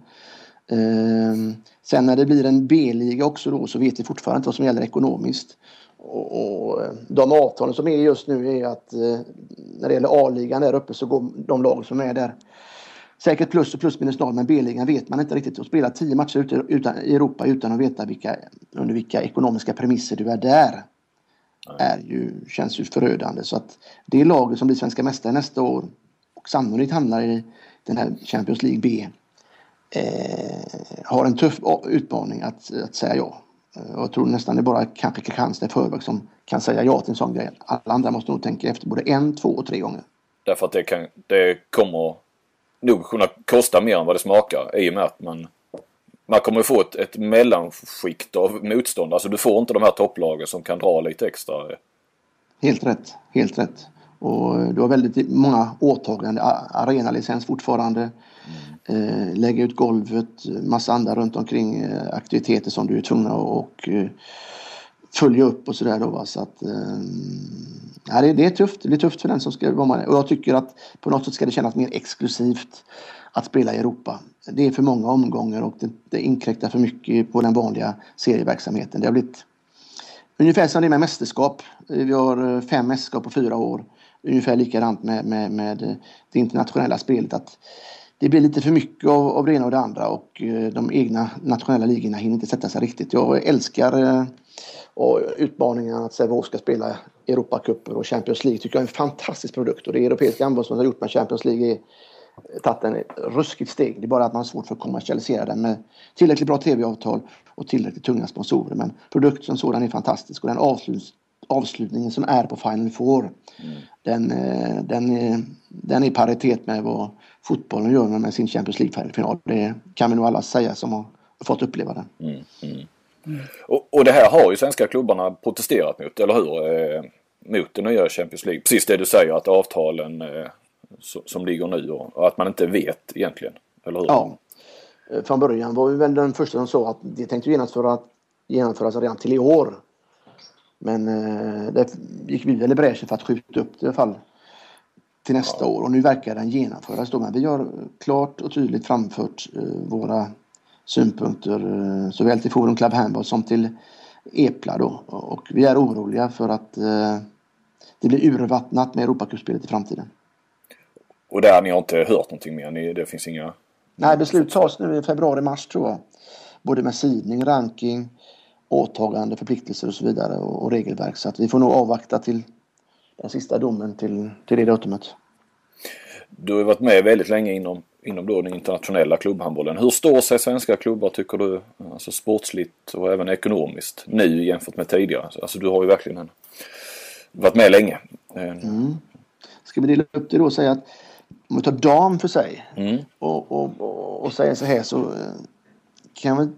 Ehm, sen när det blir en B-liga också då så vet vi fortfarande inte vad som gäller ekonomiskt. Och, och eh, de avtalen som är just nu är att eh, när det gäller A-ligan där uppe så går de lag som är där säkert plus och plus minus noll, men B-ligan vet man inte riktigt. Att spela tio matcher ute, utan, i Europa utan att veta vilka, under vilka ekonomiska premisser du är där är ju, känns ju förödande. Så att det laget som blir svenska mästare nästa år och sannolikt hamnar i den här Champions League B eh, har en tuff utmaning att, att säga ja. Eh, jag tror nästan det är bara kanske Kristianstad i förväg som kan säga ja till en sån grej. Alla andra måste nog tänka efter både en, två och tre gånger. Därför att det, kan, det kommer nog kunna kosta mer än vad det smakar i och med att man man kommer få ett, ett mellanskikt av motstånd. Alltså du får inte de här topplagen som kan dra lite extra. Helt rätt, helt rätt. Och du har väldigt många åtagande. Arenalicens fortfarande. Mm. Eh, lägga ut golvet, eh, massa andra runt omkring eh, aktiviteter som du är tvungen att och, eh, följa upp och sådär då. Så att, eh, ja, det, det, är tufft. Det blir tufft för den som ska vara med. Och jag tycker att på något sätt ska det kännas mer exklusivt att spela i Europa. Det är för många omgångar och det, det inkräktar för mycket på den vanliga serieverksamheten. Det har blivit ungefär som det är med mästerskap. Vi har fem mästerskap på fyra år ungefär likadant med, med, med det internationella spelet. att det blir lite för mycket av, av det ena och det andra och eh, de egna nationella ligorna hinner inte sätta sig riktigt. Jag älskar eh, och utmaningen att Sävehof ska spela Europacuper och Champions League tycker jag är en fantastisk produkt och det europeiska handbollsförbundet har gjort med Champions League är tagit en ruskigt steg. Det är bara att man har svårt för att kommersialisera den med tillräckligt bra tv-avtal och tillräckligt tunga sponsorer. Men produkten som sådan är fantastisk och den avsluts, avslutningen som är på Final Four mm. den, eh, den, är, den är i paritet med vad fotbollen gör med sin Champions League-final. Det kan vi nog alla säga som har fått uppleva den. Mm. Mm. Och, och, det här har ju svenska klubbarna protesterat mot, eller hur? Eh, mot den nya Champions League. Precis det du säger att avtalen eh, som ligger nu och att man inte vet egentligen, eller hur? Ja. Eh, från början var vi väl den första som sa att det tänkte genomföras, genomföras redan till i år. Men eh, det gick vi väl i bräschen för att skjuta upp det i alla fall till nästa ja. år och nu verkar den genomföras då. Men vi har klart och tydligt framfört eh, våra synpunkter eh, såväl till Forum Club Handball som till Epla då och vi är oroliga för att eh, det blir urvattnat med Europacupspelet i framtiden. Och där ni har inte hört någonting mer? Ni, det finns inga... Nej, beslut tas nu i februari-mars tror jag. Både med sidning, ranking, åtagande, förpliktelser och så vidare och, och, regelverk. Så att vi får nog avvakta till den sista domen till, till det datumet. Du har varit med väldigt länge inom, inom då den internationella klubbhandbollen. Hur står sig svenska klubbar tycker du, alltså sportsligt och även ekonomiskt nu jämfört med tidigare? Alltså du har ju verkligen en, varit med länge. Mm. Ska vi dela upp det då och säga att om vi tar dam för sig mm. och, och, och, och säger så här så eh, kan väl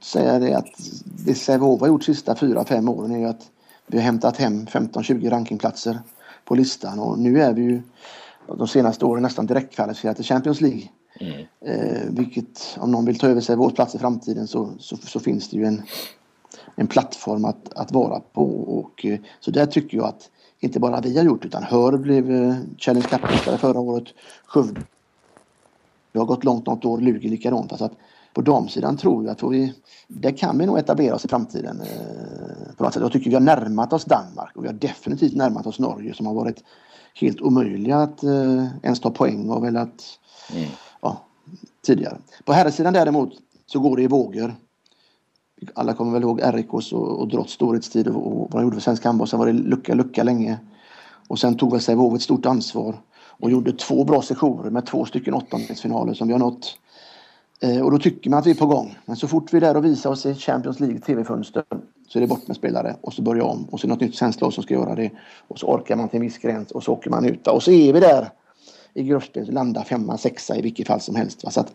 säga det att det Sävehof har gjort sista fyra, fem åren är ju att vi har hämtat hem 15-20 rankingplatser på listan och nu är vi ju de senaste åren nästan direktkvalificerade till Champions League. Mm. Eh, vilket om någon vill ta över Sävehofs plats i framtiden så, så, så, finns det ju en, en plattform att, att vara på och eh, så där tycker jag att inte bara vi har gjort utan Hör blev eh, Challenge Cup-mästare förra året. Skövde har gått långt något år, Lugi likadant. Alltså att på damsidan tror jag att vi, där kan vi nog etablera oss i framtiden. Eh, på något sätt. Jag tycker vi har närmat oss Danmark och vi har definitivt närmat oss Norge som har varit helt omöjliga att eh, ens ta poäng av eller att mm. ja, tidigare. På herrsidan däremot så går det i vågor. Alla kommer väl ihåg RIKs och, och Drotts storhetstid och, och vad de gjorde för svensk handboll. Sen var det lucka, lucka länge. Och sen tog väl Sävehof ett stort ansvar och gjorde två bra sessioner med två stycken åttondelsfinaler som vi har nått. Eh, och då tycker man att vi är på gång. Men så fort vi är där och visar oss i Champions League TV-fönster så är det bort med spelare och så börjar om och så är det något nytt svenskt lag som ska göra det. Och så orkar man till en viss gräns och så åker man ut. Och så är vi där i gruppspelet, landar femma, sexa i vilket fall som helst. Så att,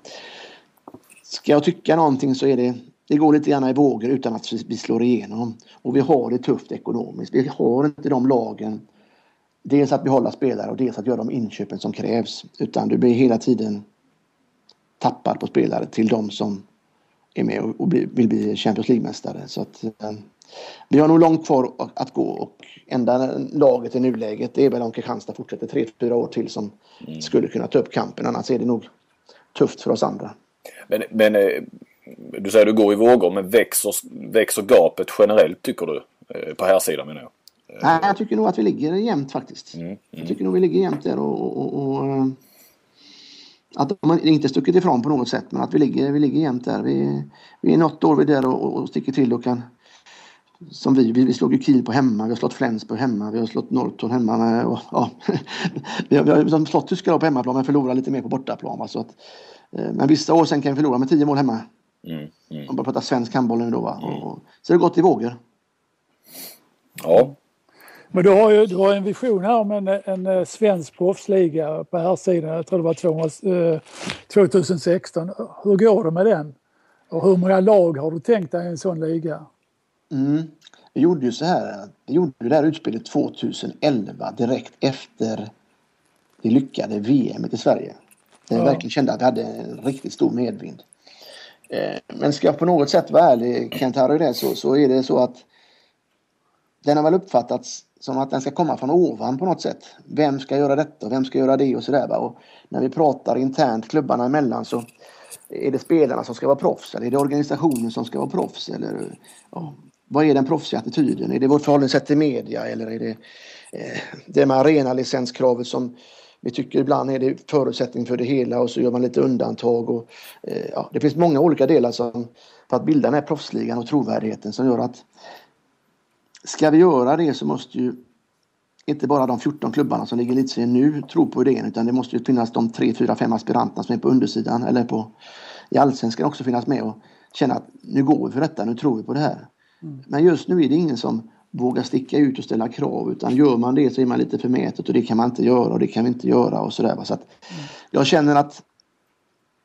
ska jag tycka någonting så är det det går lite grann i vågor utan att vi slår igenom. Och vi har det tufft ekonomiskt. Vi har inte de lagen. Dels att behålla spelare och dels att göra de inköpen som krävs. Utan du blir hela tiden tappad på spelare till de som är med och vill bli Champions League-mästare. Så att, eh, vi har nog långt kvar att gå och enda laget i nuläget är väl om Kristianstad fortsätter tre, fyra år till som mm. skulle kunna ta upp kampen. Annars är det nog tufft för oss andra. Men, men eh, du säger att du går i vågor, men växer, växer gapet generellt tycker du? Eh, på här sidan menar jag. Nej, jag tycker nog att vi ligger jämnt faktiskt. Mm, mm. Jag tycker nog vi ligger jämnt där och, och, och att de inte stuckit ifrån på något sätt men att vi ligger, vi ligger jämnt där. Vi, vi är något år vi där och, och sticker till och kan som vi, vi, vi slog ju Kiel på hemma, vi har slått Flensburg hemma, vi har slått Norrtorn hemma. Med, och, ja. vi, har, vi har slått tyskar på hemmaplan men förlorat lite mer på bortaplan. Va? Så att, eh, men vissa år sen kan vi förlora med tio mål hemma. Mm, mm. Om man pratar svensk handboll nu då. Va? Mm. Och, så det har gått i vågor. Ja. Men du har ju du har en vision här om en, en, en svensk proffsliga på här sidan. Jag tror det var 200, 2016. Eh, hur går det med den? Och hur många lag har du tänkt dig i en sån liga? Mm. Vi gjorde ju så här. Vi gjorde det här utspelet 2011 direkt efter det lyckade VM i Sverige. Där ja. vi verkligen kände att vi hade en riktigt stor medvind. Eh, men ska jag på något sätt vara ärlig Kent Harry så, så är det så att den har väl uppfattats som att den ska komma från ovan på något sätt. Vem ska göra detta och vem ska göra det och sådär. Och när vi pratar internt klubbarna emellan så är det spelarna som ska vara proffs eller är det organisationen som ska vara proffs? Eller, ja, vad är den proffsiga attityden? Är det vårt förhållningssätt till media eller är det eh, det med arenalicenskravet som vi tycker ibland är det förutsättning för det hela och så gör man lite undantag. Och, eh, ja, det finns många olika delar som, för att bilda den här proffsligan och trovärdigheten som gör att ska vi göra det så måste ju inte bara de 14 klubbarna som ligger i elitserien nu tro på idén utan det måste ju finnas de 3, 4, 5 aspiranterna som är på undersidan eller på i allsvenskan också finnas med och känna att nu går vi för detta, nu tror vi på det här. Mm. Men just nu är det ingen som vågar sticka ut och ställa krav utan gör man det så är man lite förmätet och det kan man inte göra och det kan vi inte göra och sådär. Så att mm. jag känner att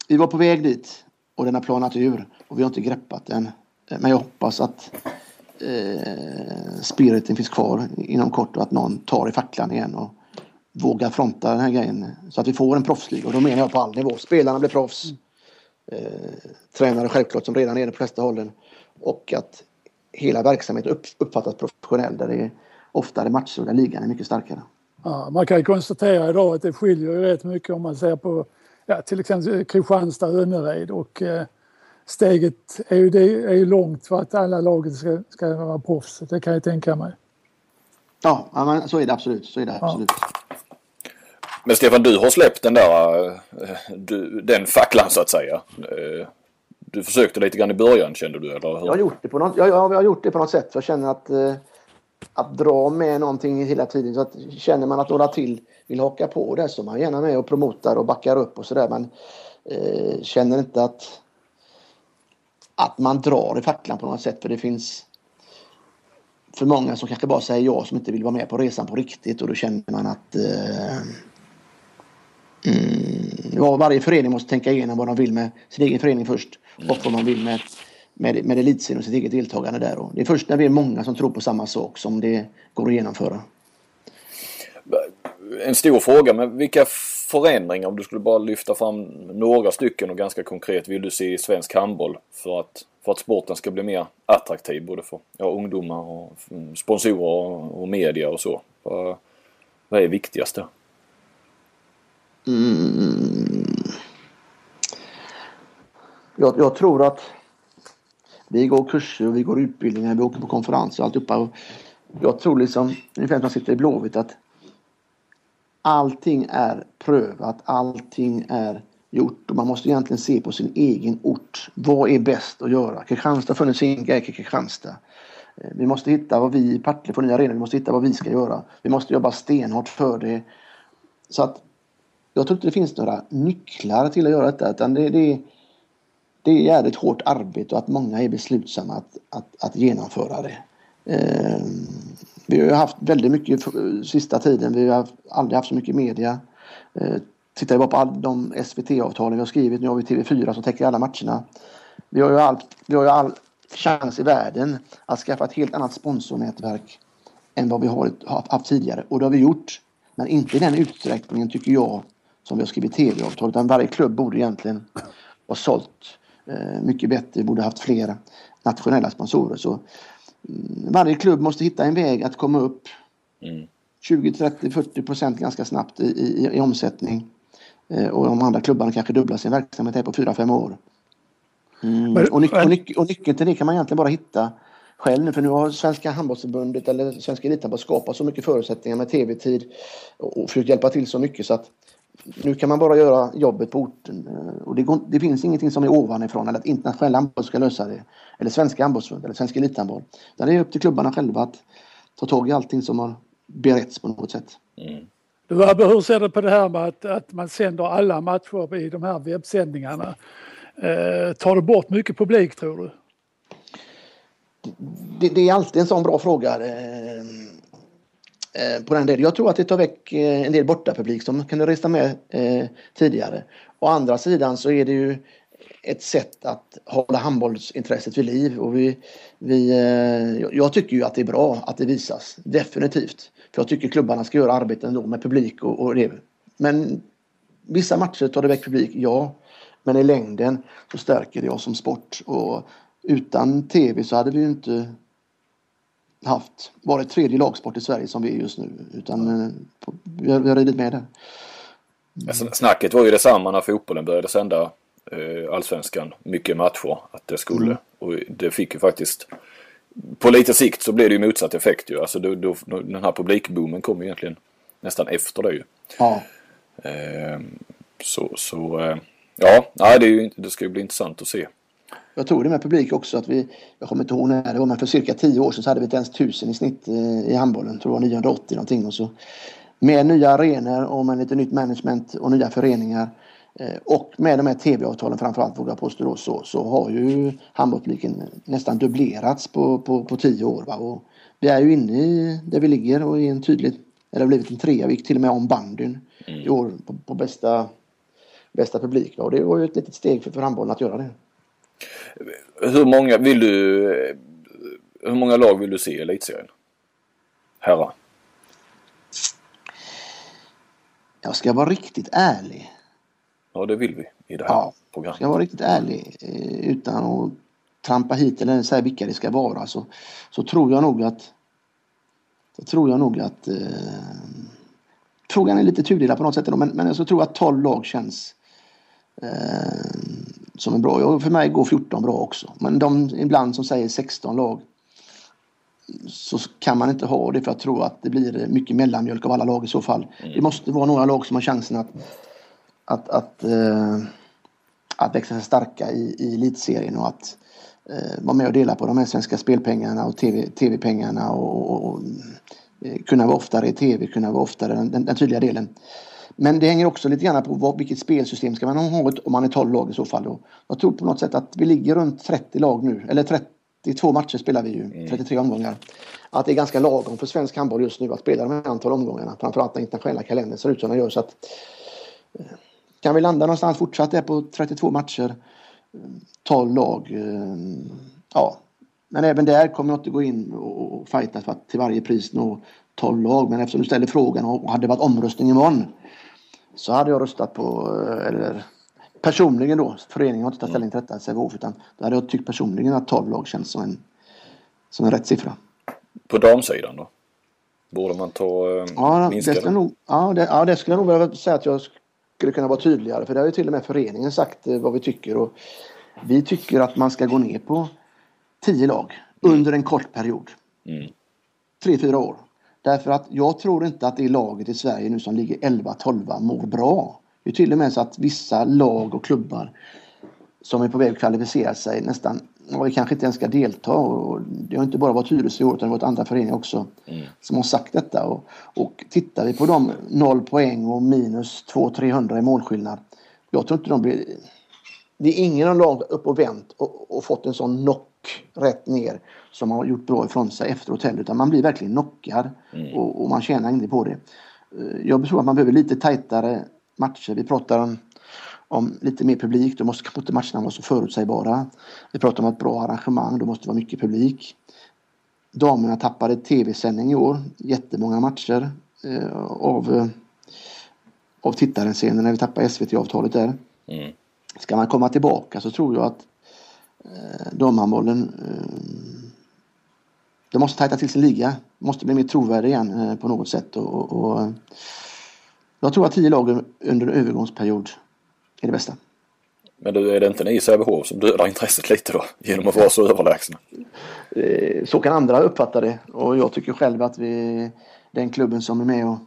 vi var på väg dit och den har planat ur och vi har inte greppat den. Men jag hoppas att eh, spiriten finns kvar inom kort och att någon tar i facklan igen och vågar fronta den här grejen så att vi får en proffsliga och då menar jag på all nivå. Spelarna blir proffs. Mm. Eh, tränare självklart som redan är det på flesta hållen och att hela verksamheten uppfattas professionell där det är oftare matcher där ligan är mycket starkare. Ja, man kan ju konstatera idag att det skiljer ju rätt mycket om man ser på ja, till exempel Kristianstad och Önnered och eh, steget är ju, det är ju långt för att alla lagen ska, ska vara proffs. Det kan jag tänka mig. Ja, men så är det absolut. Så är det absolut. Ja. Men Stefan, du har släppt den där eh, du, den facklan så att säga. Eh, du försökte lite grann i början kände du eller? Jag har gjort det på något, jag, jag har gjort det på något sätt för jag känner att eh, att dra med någonting hela tiden. Så att, känner man att några till vill haka på det så är man gärna med och promotar och backar upp och sådär. Men eh, känner inte att att man drar i facklan på något sätt för det finns för många som kanske bara säger ja som inte vill vara med på resan på riktigt och då känner man att eh, mm, ja, varje förening måste tänka igenom vad de vill med sin egen förening först och vad man vill med, med, med elitserien och sitt eget deltagande där. Och det är först när vi är många som tror på samma sak som det går att genomföra. En stor fråga, men vilka förändringar, om du skulle bara lyfta fram några stycken och ganska konkret, vill du se i svensk handboll för att, för att sporten ska bli mer attraktiv både för ja, ungdomar och mm, sponsorer och media och så? Vad, vad är viktigast där? Mm. Jag, jag, tror att vi går kurser och vi går utbildningar, vi åker på konferenser och alltihopa. Jag tror liksom, ungefär som man sitter i Blåvitt, att allting är prövat, allting är gjort och man måste egentligen se på sin egen ort. Vad är bäst att göra? Kristianstad har funnits en grej Kristianstad. Eh, vi måste hitta vad vi i Partille får nya arenor, vi måste hitta vad vi ska göra. Vi måste jobba stenhårt för det. Så att jag tror inte det finns några nycklar till att göra detta utan det, det, det är jävligt hårt arbete och att många är beslutsamma att, att, att genomföra det. Ehm, vi har haft väldigt mycket sista tiden. Vi har aldrig haft så mycket media. Eh, tittar vi bara på all, de SVT-avtalen vi har skrivit. Nu har vi TV4 som täcker alla matcherna. Vi har ju all, vi har ju all chans i världen att skaffa ett helt annat sponsornätverk än vad vi har haft tidigare. Och det har vi gjort. Men inte i den utsträckningen tycker jag som vi har skrivit tv-avtal. Utan varje klubb borde egentligen ha sålt eh, mycket bättre. Borde haft fler nationella sponsorer. Så varje klubb måste hitta en väg att komma upp mm. 20, 30, 40 procent ganska snabbt i, i, i omsättning. Eh, och de andra klubbarna kanske dubblar sin verksamhet här på 4-5 år. Mm. Och, nyc och, nyc och nyckeln till det kan man egentligen bara hitta själv nu för nu har Svenska handbollsförbundet eller Svenska elithandboll skapat så mycket förutsättningar med tv-tid och försökt hjälpa till så mycket så att nu kan man bara göra jobbet på orten. Eh, och det, går, det finns ingenting som är ovanifrån eller att internationella handboll ska lösa det. Eller svenska handbollsförbund eller svenska elithandboll. Det är upp till klubbarna själva att ta tag i allting som har beretts på något sätt. Mm. Du, Abbe, hur ser du på det här med att, att man sänder alla matcher i de här webbsändningarna? Eh, tar det bort mycket publik tror du? Det, det är alltid en sån bra fråga. Eh, Eh, på den delen. Jag tror att det tar väck eh, en del bortapublik som kunde resa med eh, tidigare. Å andra sidan så är det ju ett sätt att hålla handbollsintresset vid liv. Och vi, vi, jag tycker ju att det är bra att det visas, definitivt. För jag tycker klubbarna ska göra arbete ändå med publik och, och det. Men vissa matcher tar det väck publik, ja. Men i längden så stärker det oss som sport. Och utan tv så hade vi ju inte haft varit tredje lagsport i Sverige som vi är just nu. Utan eh, vi har, vi har ridit med där. Mm. Snacket var ju detsamma när fotbollen började sända eh, allsvenskan mycket matcher. Att det skulle. Mm. Och det fick ju faktiskt på lite sikt så blev det ju motsatt effekt ju. Alltså då, då, den här publikboomen kom egentligen nästan efter det ju. Ja. Eh, så, så eh, ja, nej, det, är ju, det ska ju bli intressant att se. Jag tror det med publik också att vi, jag kommer inte ihåg när det var, men för cirka tio år sedan så hade vi inte ens tusen i snitt eh, i handbollen. Jag tror det var 980 någonting och så. Med nya arenor och med lite nytt management och nya föreningar eh, och med de här tv-avtalen framförallt vågar jag påstå då, så, så har ju handbollspubliken nästan dubblerats på, på, på tio år. Va? Och vi är ju inne i där vi ligger och är en tydlig, eller har blivit en trea, vi gick till och med om bandyn mm. i år på, på bästa, bästa publik. Va? Och det var ju ett litet steg för, för handbollen att göra det. Hur många vill du... Hur många lag vill du se i elitserien? Herrar. Jag ska vara riktigt ärlig. Ja, det vill vi i det här ja, programmet. Ska jag vara riktigt ärlig eh, utan att trampa hit eller säga vilka det ska vara så, så tror jag nog att så tror jag nog att eh, frågan är lite tudelad på något sätt men, men jag tror att 12 lag känns eh, som är bra. Och för mig går 14 bra också. Men de ibland som säger 16 lag så kan man inte ha det för att tro att det blir mycket mellanmjölk av alla lag i så fall. Mm. Det måste vara några lag som har chansen att, att, att, uh, att växa sig starka i, i elitserien och att uh, vara med och dela på de här svenska spelpengarna och tv-pengarna TV och, och, och, uh, kunna vara oftare i tv, kunna vara oftare den, den, den tydliga delen. Men det hänger också lite grann på vad, vilket spelsystem ska man ha om man är 12 lag i så fall. Då. Jag tror på något sätt att vi ligger runt 30 lag nu, eller 32 matcher spelar vi ju, 33 mm. omgångar. Att det är ganska lagom för svensk handboll just nu att spela de här antal omgångarna. Framförallt när internationella kalendern ser ut som den gör. Så att, eh, kan vi landa någonstans fortsatt där på 32 matcher, 12 lag. Eh, ja, men även där kommer jag inte gå in och fighta för att till varje pris nå 12 lag. Men eftersom du ställer frågan och hade varit omröstning imorgon så hade jag röstat på, eh, eller personligen då, föreningen har inte tagit ställning till detta, Sävehof, utan då hade jag tyckt personligen att 12 lag känns som en, som en rätt siffra. På damsidan då? Borde man ta äh, ja, minska det nog, ja, det, ja, det skulle jag nog vilja säga att jag skulle kunna vara tydligare, för det har ju till och med föreningen sagt eh, vad vi tycker och vi tycker att man ska gå ner på 10 lag under en kort period. Mm. Tre, fyra år. Därför att jag tror inte att det laget i Sverige nu som ligger 11-12 mår bra. Det är till och med så att vissa lag och klubbar som är på väg att kvalificera sig nästan, och vi kanske inte ens ska delta. Och det har inte bara varit Tyresö i år utan det har varit andra föreningar också mm. som har sagt detta. Och, och tittar vi på de noll poäng och minus 200-300 i målskillnad. Jag tror inte de blir... Det är ingen av dem upp och vänt och, och fått en sån knock rätt ner som har gjort bra ifrån sig efteråt heller utan man blir verkligen knockad mm. och, och, man tjänar inte på det. Eh, jag tror att man behöver lite tajtare matcher. Vi pratar om, om lite mer publik, då måste inte matcherna vara så förutsägbara. Vi pratar om ett bra arrangemang, då måste det vara mycket publik. Damerna tappade tv-sändning i år, jättemånga matcher eh, av, eh, av tittarhänseende när vi tappade SVT-avtalet där. Mm. Ska man komma tillbaka så tror jag att damhandbollen eh, de måste tajta till sin liga. Måste bli mer trovärdig igen eh, på något sätt. Och, och, jag tror att tio lag under en övergångsperiod är det bästa. Men du, är det inte ni i Sävehof som dödar intresset lite då? Genom att vara så överlägsna? Eh, så kan andra uppfatta det. Och jag tycker själv att vi den klubben som är med och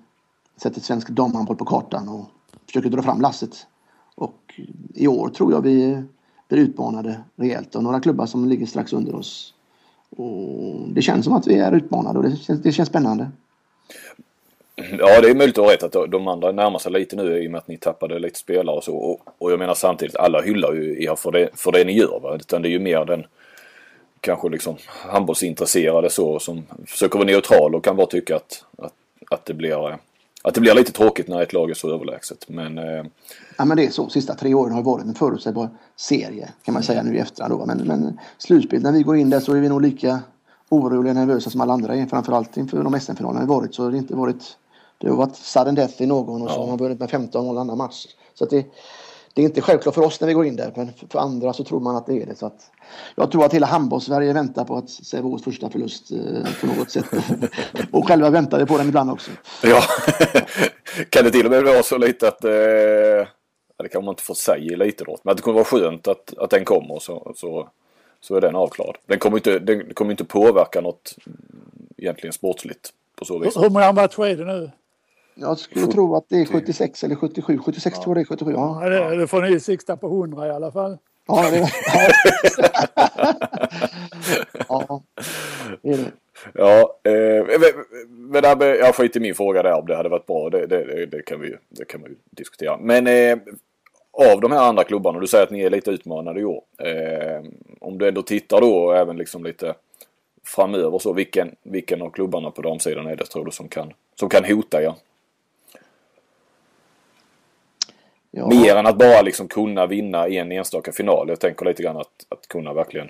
sätter svensk damhandboll på kartan och försöker dra fram lasset. Och i år tror jag vi blir utmanade rejält och några klubbar som ligger strax under oss. Och det känns som att vi är utmanade och det känns, det känns spännande. Ja, det är möjligt att ha rätt att de andra närmar sig lite nu i och med att ni tappade lite spelare och så. Och, och jag menar samtidigt, alla hyllar ju er för det, för det ni gör. Va? Utan det är ju mer den kanske liksom handbollsintresserade så som försöker vara neutral och kan bara tycka att, att, att, det blir, eh, att det blir lite tråkigt när ett lag är så överlägset. Men, eh... Ja men det är så. Sista tre åren har varit en förutsägbar serie kan man säga nu i efterhand. Då. Men, men slutspel, när vi går in där så är vi nog lika oroliga och nervösa som alla andra är. Framförallt inför de SM-finalerna har varit så har det inte varit det har varit sudden death i någon och så har man vunnit med 15 mål annan match. Så att det, det är inte självklart för oss när vi går in där, men för andra så tror man att det är det. Så att, jag tror att hela handbolls-Sverige väntar på att Sävehofs första förlust eh, på något sätt. och själva väntade på den ibland också. Ja, kan det till och med vara så lite att, eh, det kan man inte få säga lite då, men att det kommer vara skönt att, att den kommer så, så, så är den avklarad. Den kommer inte, den kommer inte påverka något egentligen sportsligt på så vis. Hur många matcher är det nu? Jag skulle tro att det är 76 eller 77. 76 ja. tror jag det är 77. Ja, ja det, det får ni sikta på 100 i alla fall. Ja, det, ja. det är det. Ja, eh, men där, jag skiter i min fråga där om det hade varit bra. Det, det, det kan, vi, det kan man ju diskutera. Men eh, av de här andra klubbarna, du säger att ni är lite utmanade i år. Eh, om du ändå tittar då även liksom lite framöver så, vilken, vilken av klubbarna på damsidan är det tror du som kan, som kan hota er? Ja. Mer än att bara liksom kunna vinna en enstaka final. Jag tänker lite grann att, att kunna verkligen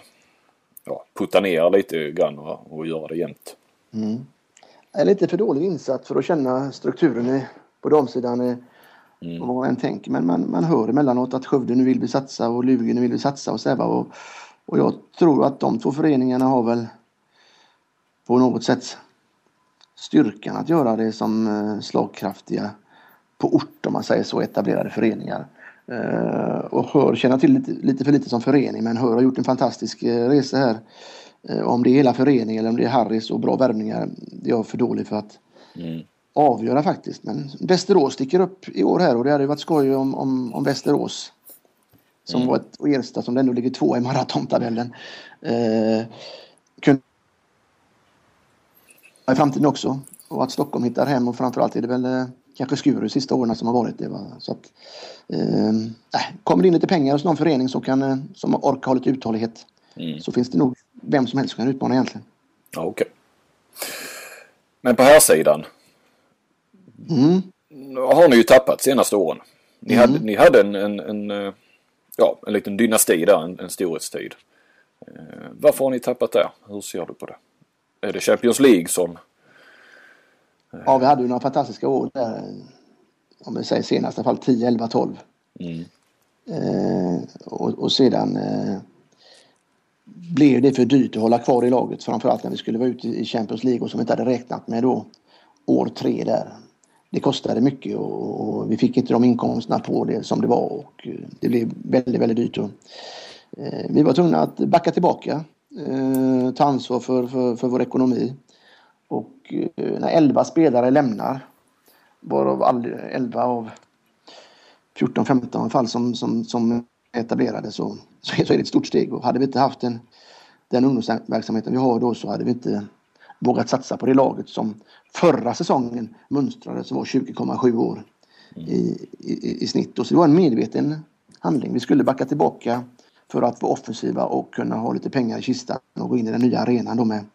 ja, putta ner lite grann och, och göra det jämnt. Mm. Är lite för dålig insatt för att känna strukturen i, på damsidan. Mm. vad man än tänker. Men man, man hör emellanåt att Skövde nu vill vi satsa och Lugi nu vill vi satsa och Säva. Och, och jag tror att de två föreningarna har väl på något sätt styrkan att göra det som eh, slagkraftiga på ort om man säger så, etablerade föreningar. Uh, och Hör känner till lite, lite, för lite som förening men Hör har gjort en fantastisk uh, resa här. Uh, om det är hela föreningen eller om det är Harris och bra värvningar, det är jag för dålig för att mm. avgöra faktiskt. Men Västerås sticker upp i år här och det hade varit skoj om, om, om Västerås som mm. var ett, och Ersta som ändå ligger två i maratontabellen. Uh, kunde i framtiden också. Och att Stockholm hittar hem och framförallt är det väl kanske Skuru sista åren som har varit det. Va? Så att, eh, kommer det in lite pengar hos någon förening som, kan, eh, som orkar ha lite uthållighet mm. så finns det nog vem som helst som kan utmana egentligen. Ja, Okej. Okay. Men på här sidan mm. har ni ju tappat senaste åren. Ni mm. hade, ni hade en, en, en, eh, ja, en liten dynasti där, en, en storhetstid. Eh, varför har ni tappat där? Hur ser du på det? Är det Champions League som Ja, vi hade ju några fantastiska år där. Om vi säger senast i alla fall 10, 11, 12. Mm. Eh, och, och, sedan eh, blev det för dyrt att hålla kvar i laget. Framförallt när vi skulle vara ute i Champions League och som vi inte hade räknat med då. År tre där. Det kostade mycket och, och vi fick inte de inkomsterna på det som det var och det blev väldigt, väldigt dyrt. Och, eh, vi var tvungna att backa tillbaka. Eh, ta ansvar för, för, för vår ekonomi. Och när 11 spelare lämnar, varav 11 av 14-15 fall som, som, som etablerade så, så är det ett stort steg. Och hade vi inte haft den, den ungdomsverksamheten vi har då så hade vi inte vågat satsa på det laget som förra säsongen mönstrade som var 20,7 år i, i, i snitt. Och så det var en medveten handling. Vi skulle backa tillbaka för att vara offensiva och kunna ha lite pengar i kistan och gå in i den nya arenan då med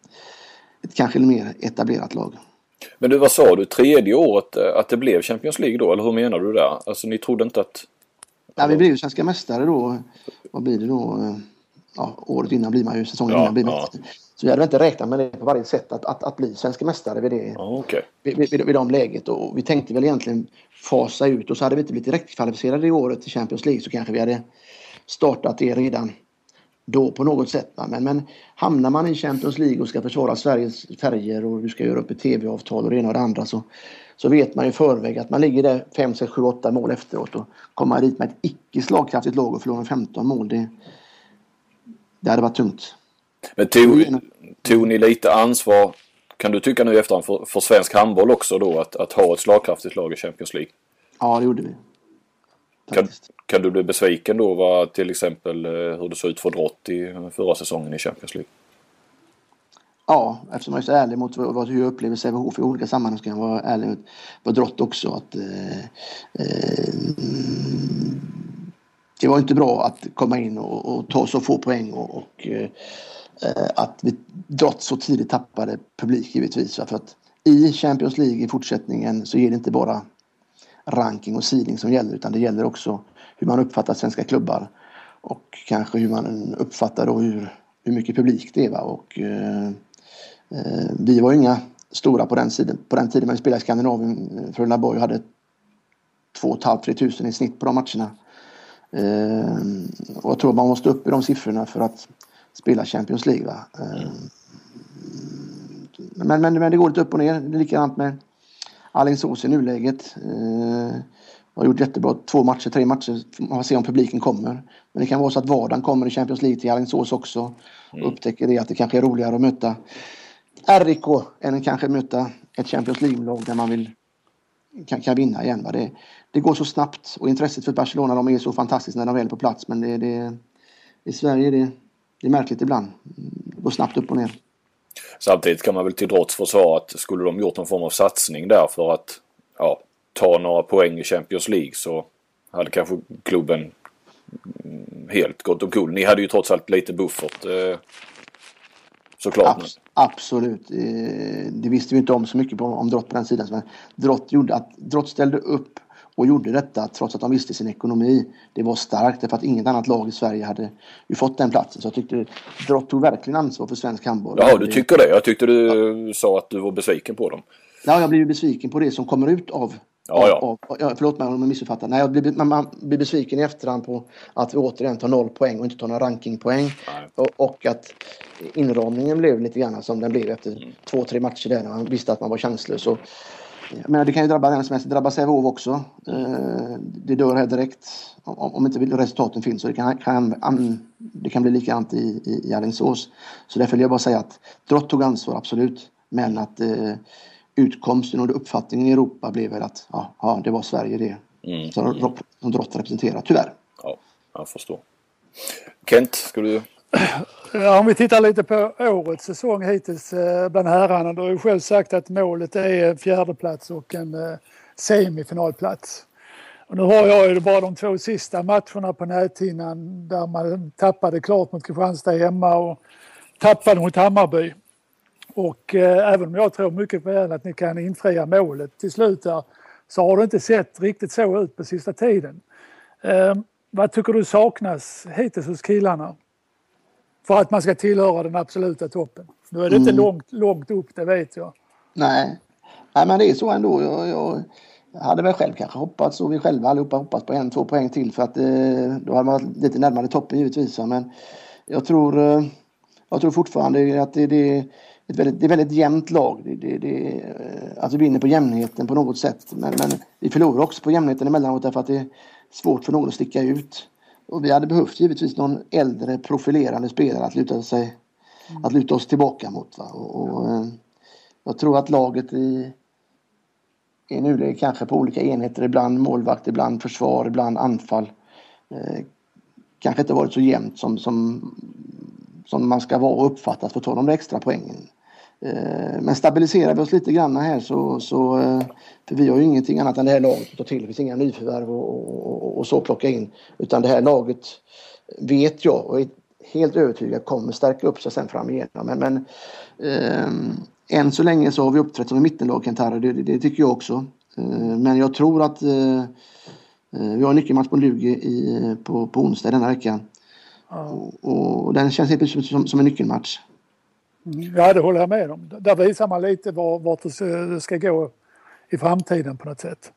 ett kanske mer etablerat lag. Men du, vad sa du, tredje året eh, att det blev Champions League då? Eller hur menar du där? Alltså ni trodde inte att... Ja, vi blev ju svenska mästare då. Vad blir det då? Ja, året innan blir man ju, säsongen ja, innan blir man ja. Så vi hade inte räknat med det på varje sätt att, att, att bli svenska mästare vid det. Ja, okay. vid, vid, vid de läget. Och vi tänkte väl egentligen fasa ut och så hade vi inte blivit direktkvalificerade i året till Champions League så kanske vi hade startat det redan då på något sätt. Men, men hamnar man i Champions League och ska försvara Sveriges färger och du ska göra upp ett tv-avtal och det ena och det andra så, så vet man i förväg att man ligger där 5, 6, 7, 8 mål efteråt och kommer dit med ett icke slagkraftigt lag och förlorar 15 mål. Det, det hade varit tungt. Men tog, tog ni lite ansvar kan du tycka nu i efterhand för, för svensk handboll också då att, att ha ett slagkraftigt lag i Champions League? Ja, det gjorde vi. Kan, kan, du bli besviken då vad till exempel eh, hur det såg ut för Drott i förra säsongen i Champions League? Ja, eftersom jag är så ärlig mot vad, hur jag upplever Sävehof i olika sammanhang så kan jag vara ärlig mot vad Drott också. Att, eh, eh, det var inte bra att komma in och, och ta så få poäng och, och eh, att vi Drott så tidigt tappade publik givetvis. För att i Champions League i fortsättningen så är det inte bara ranking och seeding som gäller utan det gäller också hur man uppfattar svenska klubbar och kanske hur man uppfattar då hur, hur mycket publik det är. Va? Och, eh, eh vi var ju inga stora på den, tiden, på den tiden när vi spelade i Skandinavien. Frölunda Borg hade 2 500-3 tusen i snitt på de matcherna. Eh, och jag tror man måste upp i de siffrorna för att spela Champions League. Va? Eh, men, men, men det går lite upp och ner. Det är likadant med Alingsås i nuläget. Eh, har gjort jättebra två matcher, tre matcher. Man får se om publiken kommer. Men det kan vara så att Vardagen kommer i Champions League till Alingsås också. Och mm. upptäcker det att det kanske är roligare att möta RIK än att kanske möta ett Champions League-lag där man vill kan, kan vinna igen. Va? Det, det går så snabbt och intresset för Barcelona de är så fantastiskt när de väl är på plats men det, det, i Sverige är det, det är märkligt ibland. Det går snabbt upp och ner. Samtidigt kan man väl till trots försvara att skulle de gjort någon form av satsning där för att ja, ta några poäng i Champions League så hade kanske klubben mm, helt gått omkull. Ni hade ju trots allt lite buffert. Eh, såklart. Abs absolut. Eh, det visste vi inte om så mycket om Drott på den sidan. Drott, gjorde att, Drott ställde upp och gjorde detta trots att de visste sin ekonomi. Det var starkt därför att inget annat lag i Sverige hade ju fått den platsen. Så jag tyckte Drott tog verkligen ansvar för svensk handboll. Ja, du tycker det. Jag tyckte du ja. sa att du var besviken på dem. Ja, jag blev besviken på det som kommer ut av Ja, ja. Av, ja, förlåt mig om jag missuppfattar. Nej, jag blir, man, man, blir besviken i efterhand på att vi återigen tar noll poäng och inte tar några rankingpoäng. Och, och, att inramningen blev lite grann som den blev efter mm. två, tre matcher där när man visste att man var chanslös. Och, jag menar, det kan ju drabba vem som helst. Det drabbar Sävehof också. Eh, det dör här direkt om inte resultaten finns. Och det, kan, kan, det kan bli likadant i, i, i Alingsås. Så därför vill jag bara säga att Drott tog ansvar, absolut. Men att eh, utkomsten och uppfattningen i Europa blev väl att ja, ja det var Sverige det mm. som, som Drott representerar, tyvärr. Ja, jag förstår. Kent, ska du Ja, om vi tittar lite på årets säsong hittills eh, bland herrarna. Du har ju själv sagt att målet är en fjärdeplats och en eh, semifinalplats. Och nu har jag ju bara de två sista matcherna på näthinnan där man tappade klart mot Kristianstad hemma och tappade mot Hammarby. Och eh, även om jag tror mycket väl att ni kan infria målet till slut där så har det inte sett riktigt så ut på sista tiden. Eh, vad tycker du saknas hittills hos killarna? För att man ska tillhöra den absoluta toppen. Nu är det inte mm. långt, långt upp, det vet jag. Nej. Nej, men det är så ändå. Jag, jag hade väl själv kanske hoppats och vi själva allihopa hoppats på en, två poäng till för att eh, då hade man varit lite närmare toppen givetvis. Men jag tror, eh, jag tror fortfarande att det, det, är ett väldigt, det är väldigt jämnt lag. Det, det, det, eh, att vi vinner på jämnheten på något sätt. Men, men vi förlorar också på jämnheten emellanåt därför att det är svårt för någon att sticka ut. Och vi hade behövt givetvis någon äldre profilerande spelare att luta, sig, mm. att luta oss tillbaka mot. Va? Och, och, eh, jag tror att laget i, i nuläget kanske på olika enheter, ibland målvakt, ibland försvar, ibland anfall. Eh, kanske inte varit så jämnt som, som, som man ska vara och uppfattas för att ta de extra poängen. Eh, men stabiliserar vi oss lite grann här så, så eh, för vi har ju ingenting annat än det här laget att ta till. Det finns inga nyförvärv och, och, och, så att plocka in. Utan det här laget vet jag och är helt övertygad kommer stärka upp sig sen fram igenom. Men, men eh, än så länge så har vi uppträtt som en mittenlag Kentara, det, det, det, tycker jag också. Eh, men jag tror att eh, eh vi har en nyckelmatch på Lugi i, på, på onsdag denna vecka. Ja. Och, och, den känns helt som, som en nyckelmatch. Ja, det håller jag med om. Där visar man lite vart det ska gå i framtiden på något sätt.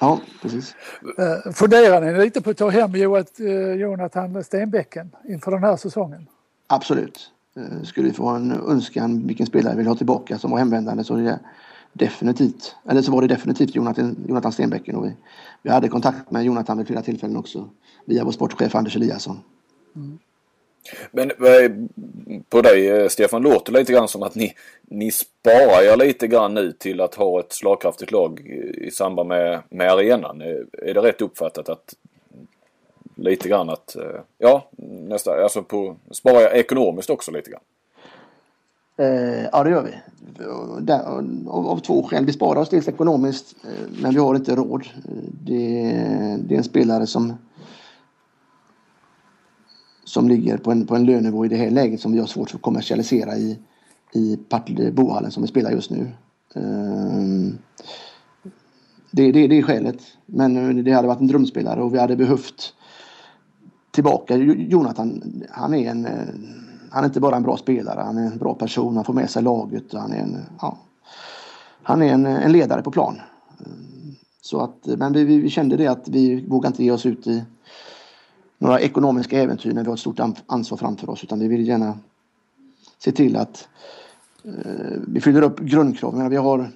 Ja, precis. Eh, funderar ni lite på att ta hem eh, Jonathan Stenbäcken inför den här säsongen? Absolut. Eh, skulle vi få en önskan vilken spelare vi vill ha tillbaka som var hemvändande så är det definitivt, eller så var det definitivt Jonathan, Jonathan Stenbäcken. Och vi, vi hade kontakt med Jonathan vid flera tillfällen också via vår sportchef Anders Eliasson. Mm. Men eh, på dig eh, Stefan låter det lite grann som att ni, ni sparar er lite grann nu till att ha ett slagkraftigt lag i samband med, med arenan. Eh, är det rätt uppfattat att lite grann att, ja, nästa, alltså på, spara ekonomiskt också lite grann. Eh, ja, det gör vi. Där, av, av, två skäl. Vi sparar oss dels ekonomiskt, men vi har inte råd. Det, det, är en spelare som som ligger på en, på en lönenivå i det här läget som vi har svårt att kommersialisera i, i Partille Bohallen som vi spelar just nu. Ehm, det, det, det är skälet. Men eh, det hade varit en drömspelare och vi hade behövt tillbaka Jonathan. Han är en eh, han är inte bara en bra spelare, han är en bra person, han får med sig laget. Han är en, ja, han är en, eh, en ledare på plan. Ehm, så att, men vi, vi, kände det att vi vågar inte ge oss ut i några ekonomiska äventyr när vi har ett stort ansvar framför oss utan vi vill gärna se till att eh, vi fyller upp grundkraven. Vi har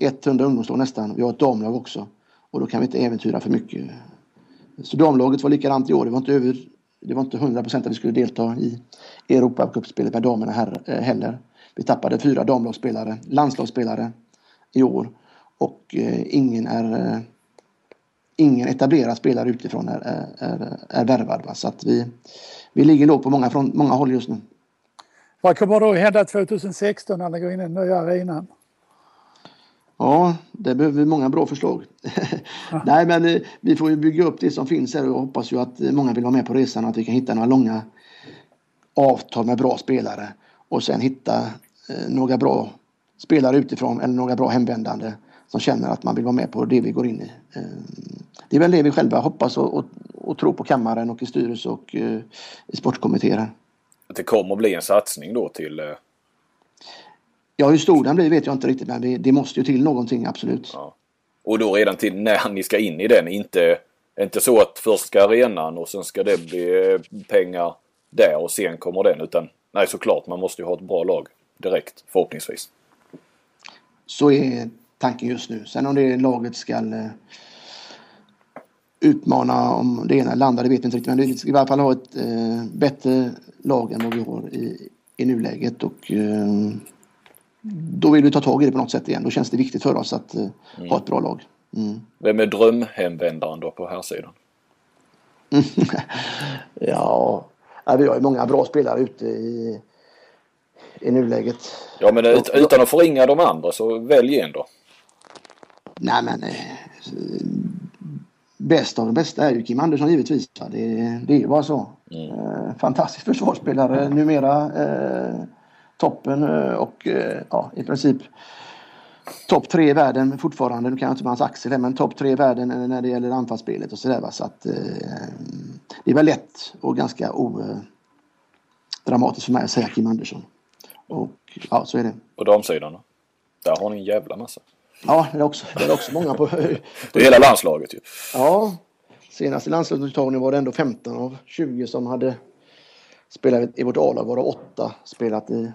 100 ungdomslag nästan, vi har ett damlag också och då kan vi inte äventyra för mycket. Så damlaget var likadant i år, det var inte över det var inte 100 procent att vi skulle delta i Europacupspelet med damerna här, eh, heller. Vi tappade fyra damlagsspelare, landslagsspelare i år och eh, ingen är eh, ingen etablerad spelare utifrån är, är, är, är värvad. Va? Så att vi, vi ligger lågt på många, från många håll just nu. Vad kommer då hända 2016 när ni går in i den nya arenan? Ja, det behöver vi många bra förslag. Nej, men eh, vi får ju bygga upp det som finns här och hoppas ju att många vill vara med på resan och att vi kan hitta några långa avtal med bra spelare och sen hitta eh, några bra spelare utifrån eller några bra hemvändande som känner att man vill vara med på det vi går in i. Eh, det är väl det vi själva hoppas och, och, och tror på kammaren och i styrelse och i sportkommittéer. Det kommer att bli en satsning då till Ja, hur stor den blir vet jag inte riktigt men det, det måste ju till någonting absolut. Ja. Och då redan till när ni ska in i den, inte, inte så att först ska arenan och sen ska det bli eh, pengar där och sen kommer den utan nej såklart man måste ju ha ett bra lag direkt förhoppningsvis. Så är tanken just nu. Sen om det laget ska eh, utmana om det ena andra det vet jag inte riktigt men vi ska i alla fall ha ett eh, bättre lag än vad vi har i, i nuläget och eh, då vill vi ta tag i det på något sätt igen. Då känns det viktigt för oss att uh, mm. ha ett bra lag. Mm. Vem är drömhemvändaren då på här sidan? ja, vi har ju många bra spelare ute i, i nuläget. Ja, men ut, utan att förringa de andra så välj en då. Nej, men eh, bäst av de bästa är ju Kim Andersson givetvis. Det, det är bara så. Mm. Eh, fantastisk försvarsspelare numera. Eh, toppen eh, och eh, ja, i princip topp tre i världen fortfarande. Nu kan jag inte hans axel men topp tre i världen när det gäller anfallsspelet och sådär. Så att eh, det är väl lätt och ganska odramatiskt för mig att säga Kim Andersson. Och ja, så är det. Och damsidan då? Där har ni en jävla massa. Ja, det är också, det är också många på... det är hela landslaget ju. Ja. Senaste landslagsuttagningen var det ändå 15 av 20 som hade spelat i vårt A-lag, varav 8 spelat i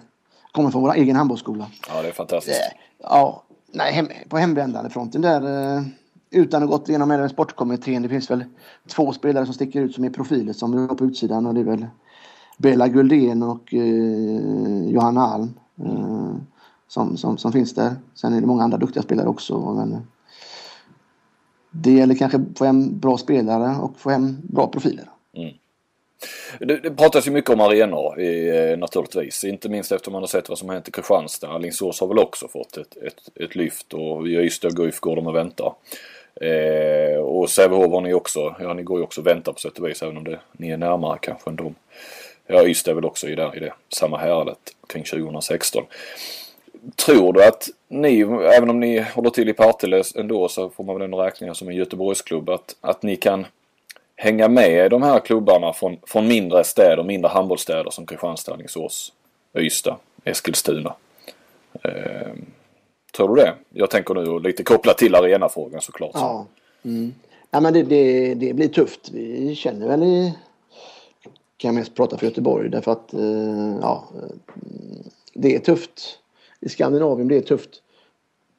kommer från vår egen handbollsskola. Ja, det är fantastiskt. Eh, ja, nej, hem, på hemvändandefronten där eh, utan att gått igenom med sportkommittén. Det finns väl två spelare som sticker ut som är profiler som har på utsidan och det är väl Bella Guldén och eh, Johanna Alm eh, som, som, som finns där. Sen är det många andra duktiga spelare också. Men, eh, det gäller kanske att få hem bra spelare och få hem bra profiler. Mm. Det, det pratas ju mycket om arenor i, eh, naturligtvis. Inte minst efter man har sett vad som har hänt i Kristianstad. Alingsås har väl också fått ett, ett, ett lyft och i Ystad och Guif går de och väntar. Eh, och Sävehof har ni också, ja ni går ju också och väntar på sätt och vis även om det, ni är närmare kanske än dem. Ja, Ystad är väl också i, där, i det samma häradet kring 2016. Tror du att ni, även om ni håller till i Partille ändå så får man väl ändå räkna som en Göteborgsklubb, att, att ni kan hänga med de här klubbarna från, från mindre städer, mindre handbollsstäder som Kristianstad, Alingsås, Ystad, Eskilstuna. Eh, tror du det? Jag tänker nu lite kopplat till arenafrågan såklart. Ja, mm. ja men det, det, det, blir tufft. Vi känner väl i... Kan jag mest prata för Göteborg därför att eh, ja, eh, det är tufft. I Skandinavien det är tufft.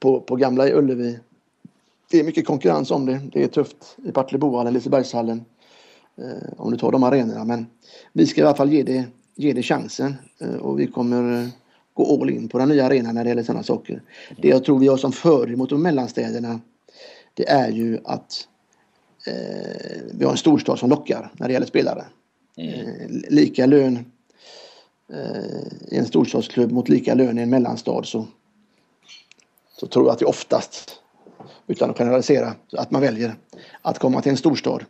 På, på gamla Ullevi det är mycket konkurrens om det. Det är tufft i Partillebohallen, Lisebergshallen. Eh, om du tar de arenorna. Men vi ska i alla fall ge det, ge det chansen. Eh, och vi kommer eh, gå all in på den nya arenan när det gäller sådana saker. Det jag tror vi har som fördel mot de mellanstäderna det är ju att eh, vi har en storstad som lockar när det gäller spelare. Eh, lika lön Eh, i en storstadsklubb mot lika lön i en mellanstad så, så tror jag att det oftast, utan att generalisera, att man väljer att komma till en storstad.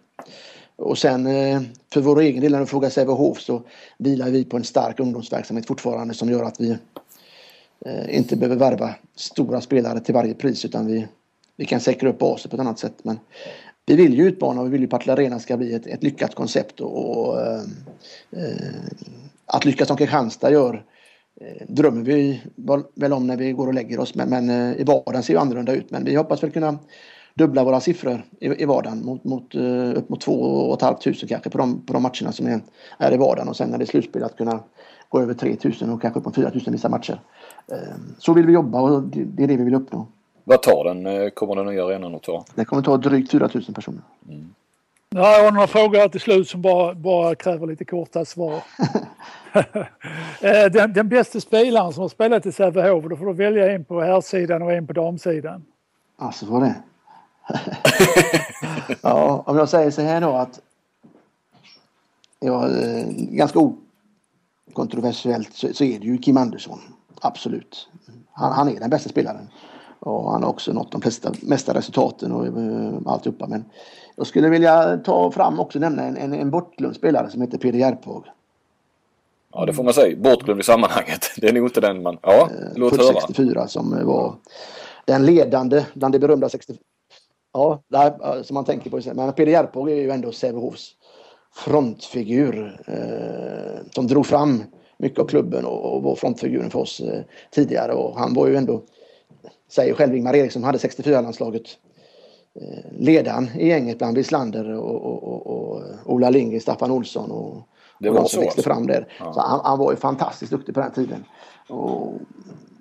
Och sen eh, för vår egen del när du frågar Sävehof så vilar vi på en stark ungdomsverksamhet fortfarande som gör att vi eh, inte behöver värva stora spelare till varje pris utan vi, vi kan säkra upp basen på ett annat sätt. Men vi vill ju utmana och vi vill ju att Partille Arena ska bli ett, ett lyckat koncept och, och eh, att lyckas som Kristianstad gör eh, drömmer vi väl om när vi går och lägger oss men, men eh, i vardagen ser ju annorlunda ut men vi hoppas väl kunna dubbla våra siffror i, i vardagen mot, mot, uh, upp mot två och ett halvt tusen kanske på de, på de matcherna som är, är i vardagen och sen när det är slutspel att kunna gå över 3000 och kanske upp på 4000 vissa matcher. Så vill vi jobba och det, det, är det vi vill uppnå. Vad tar den, kommer den nya arenan att ta? Den kommer ta drygt 4000 personer. Mm. Ja, jag har några frågor här till slut som bara, bara kräver lite korta svar. Eh, den, den bästa spelaren som har spelat i Sävehof, då får du välja en på herrsidan och en på damsidan. Alltså var det? ja, om jag säger så här då att ja, eh, ganska okontroversiellt så, så är det ju Kim Andersson. Absolut. Han, han är den bästa spelaren. Och han har också nått de flesta, mesta resultaten och uh, alltihopa. Men jag skulle vilja ta fram också nämna en, en, en bortglömd spelare som heter Peder Järphag. Ja det får man säga. Bortglömd i sammanhanget. Det är nog inte den man... Ja, eh, låt höra. 64 som var den ledande bland de berömda 64. Ja, där, som man tänker på. Men Peder Järphag är ju ändå Sävehofs frontfigur eh, som drog fram mycket av klubben och, och var frontfiguren för oss eh, tidigare. Och han var ju ändå, säger själv Ingmar Eriksson, hade 64-landslaget Eh, ledaren i gänget bland Wislander och, och, och, och Ola Lindgren, Staffan Olsson och, det var och de som växte alltså. fram där. Ja. Så han, han, var ju fantastiskt duktig på den tiden. Och,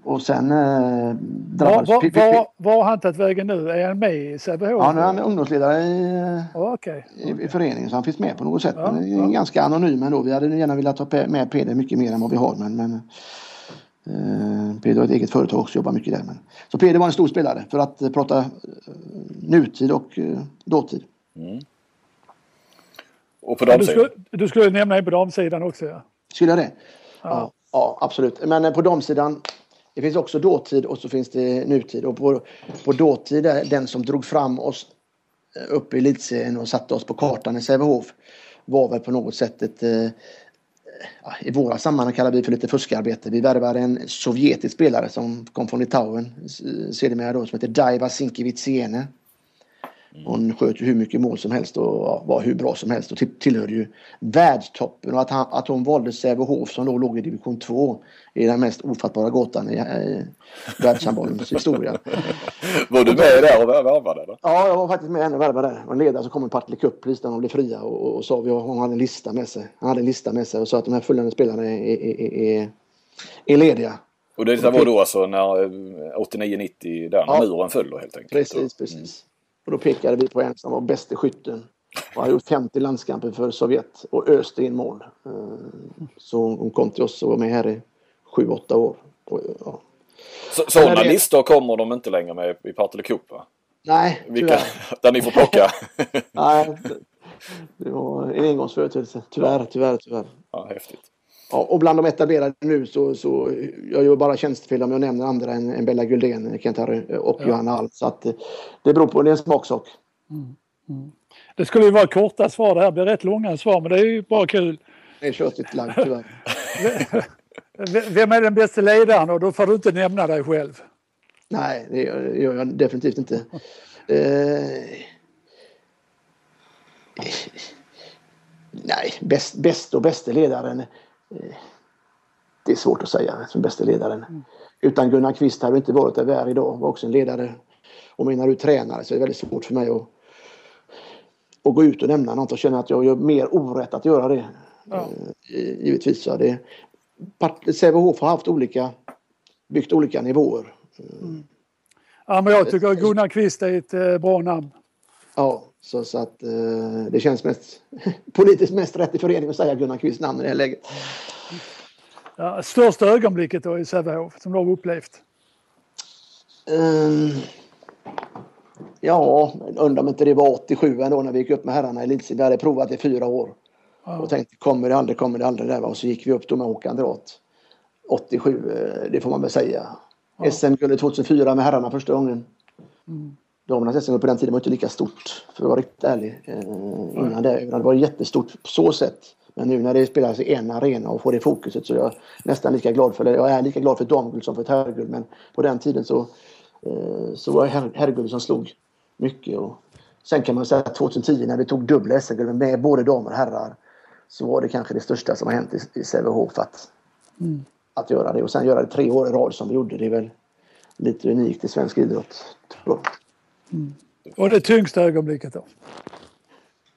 och sen eh, drabbades... Var, var, var har han tagit vägen nu? Är han med i Sävehof? Ja, nu är han ungdomsledare i, oh, okay. i, i, föreningen så han finns med på något sätt. Ja, men ja. ganska anonym ändå. Vi hade gärna velat ha med Peder mycket mer än vad vi har men, men Eh, Peder har ett eget företag också, jobbar mycket där. Men. Så Peder var en stor spelare för att eh, prata eh, nutid och dåtid. Mm. Och på damsidan? Du skulle, du skulle nämna en på damsidan också ja. Skulle jag det? Ja. ja. ja, absolut. Men på damsidan det finns också dåtid och så finns det nutid. Och på, på dåtid, den som drog fram oss upp i elitserien och satte oss på kartan i Sävehof var väl på något sätt ett, i våra sammanhang kallar vi för lite fuskarbete. Vi värvade en sovjetisk spelare som kom från Litauen sedermera då som heter Daiva Sinkeviciene. Mm. Hon sköt ju hur mycket mål som helst och var hur bra som helst och tillhörde ju världstoppen. Och att, han, att hon valde Sävehof som då låg i division 2 är den mest ofattbara gåtan i, i världshandbollens historia. Var du med där och värvade? Ja, jag var faktiskt med henne och värvade. En ledare som kom i Partille Cup precis när de blev fria och, och sa att hon hade en lista med sig. Han hade en lista med sig och sa att de här följande spelarna är, är, är, är lediga. Och det var då alltså när 89-90 där när ja, muren föll då helt enkelt? Precis, precis. Och då pekade vi på en som var bäste skytten och hade gjort 50 landskamper för Sovjet och öste in mål. Eh, så hon kom till oss och var med här i 7-8 år. Och, ja. Så, sådana listor kommer de inte längre med i Partille Cup va? Nej, Vilka, Där ni får plocka? Nej, det var en engångsföreteelse. Tyvärr, tyvärr, tyvärr. Ja, häftigt. Ja, och bland de etablerade nu så, så jag gör bara tjänstefel om jag nämner andra än, än Bella Guldén, Kent-Harry och ja. Johanna Allt. Så att eh, det beror på, det är en smaksak. Mm. Mm. Det skulle ju vara korta svar det här blir rätt långa svar men det är ju bara kul. Det är tjötigt lagd tyvärr. Vem är den bästa ledaren och då får du inte nämna dig själv? Nej, det gör jag definitivt inte. Eh, nej, bäst, bäst och bästa ledaren. Eh, det är svårt att säga som bästa ledaren. Mm. Utan Gunnar Kvist hade inte varit där vi är idag. var också en ledare. Och menar du tränare så är det väldigt svårt för mig att, att gå ut och nämna något och känna att jag gör mer orätt att göra det. Ja. Eh, givetvis. Så det, Sävehof har haft olika, byggt olika nivåer. Mm. Ja, men jag tycker Gunnar Kvist är ett eh, bra namn. Ja, så, så att eh, det känns mest politiskt mest rätt i föreningen att säga Gunnar Kvists namn i det här läget. Ja, största ögonblicket då i Sävehof som du har upplevt? Um, Ja, undrar om inte det var 87 ändå när vi gick upp med herrarna i elitserien. Vi hade provat i fyra år. Ja. Och tänkte kommer det aldrig, kommer det aldrig. Där, och så gick vi upp då med Håkan Drath. 87, eh, det får man väl säga. Ja. SM-guldet 2004 med herrarna första gången. Mm. Damernas SM på den tiden var inte lika stort, för att vara riktigt ärlig. Eh, innan det. Det var jättestort på så sätt. Men nu när det spelas i en arena och får det fokuset så är jag nästan lika glad för det. Jag är lika glad för ett damguld som för ett herrguld. Men på den tiden så, eh, så var det her- herrguld som slog mycket. Och sen kan man säga att 2010 när vi tog dubbla SM-guld med både damer och herrar så var det kanske det största som har hänt i, i Sävehof att, Mm. att göra det. Och sen göra det tre år i rad som vi gjorde. Det är väl lite unikt i svensk idrott. tror jag. Och det tyngsta ögonblicket då?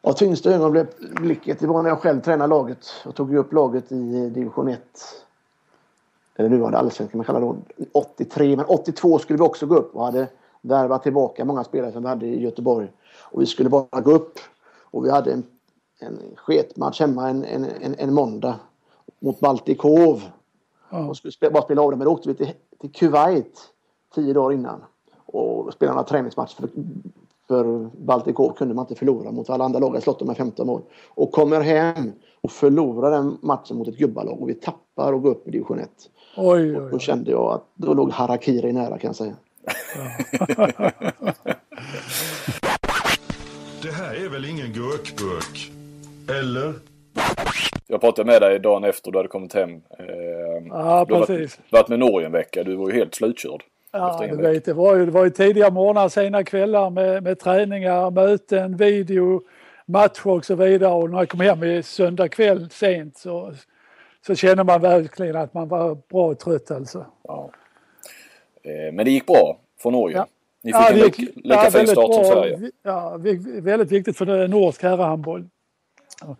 Ja, tyngsta ögonblicket det var när jag själv tränade laget. Jag tog upp laget i division 1. Eller nuvarande allsvenskan man kallar det då. 83. Men 82 skulle vi också gå upp och hade värvat tillbaka många spelare som vi hade i Göteborg. Och vi skulle bara gå upp. Och vi hade en, en sketmatch hemma en, en, en, en måndag mot Baltikov. Ja. Och skulle spela, bara spela av det. Men då åkte vi till, till Kuwait tio dagar innan. Och spelade en träningsmatch för, för Baltikov kunde man inte förlora mot alla andra lag. Jag slått dem med 15 mål. Och kommer hem och förlorar den matchen mot ett gubbalag. Och vi tappar och går upp i division 1. Oj, Och oj, då oj. kände jag att då låg Harakiri nära kan jag säga. Det här är väl ingen gurkburk? Eller? Jag pratade med dig dagen efter du hade kommit hem. Eh, Ja, du har precis. varit, varit med Norge en vecka. Du var ju helt slutkörd. Ja, du vet, det var ju, det var ju tidiga morgnar, sena kvällar med, med träningar, möten, video, matcher och så vidare. Och när jag kom hem i söndag kväll sent så, så kände man verkligen att man var bra trött alltså. Ja. Eh, men det gick bra för Norge. Ja. Ni fick en det lika, gick- lika fin väldigt start som bra. Sverige. Vi- Ja, väldigt viktigt för norsk herrhandboll. Ja.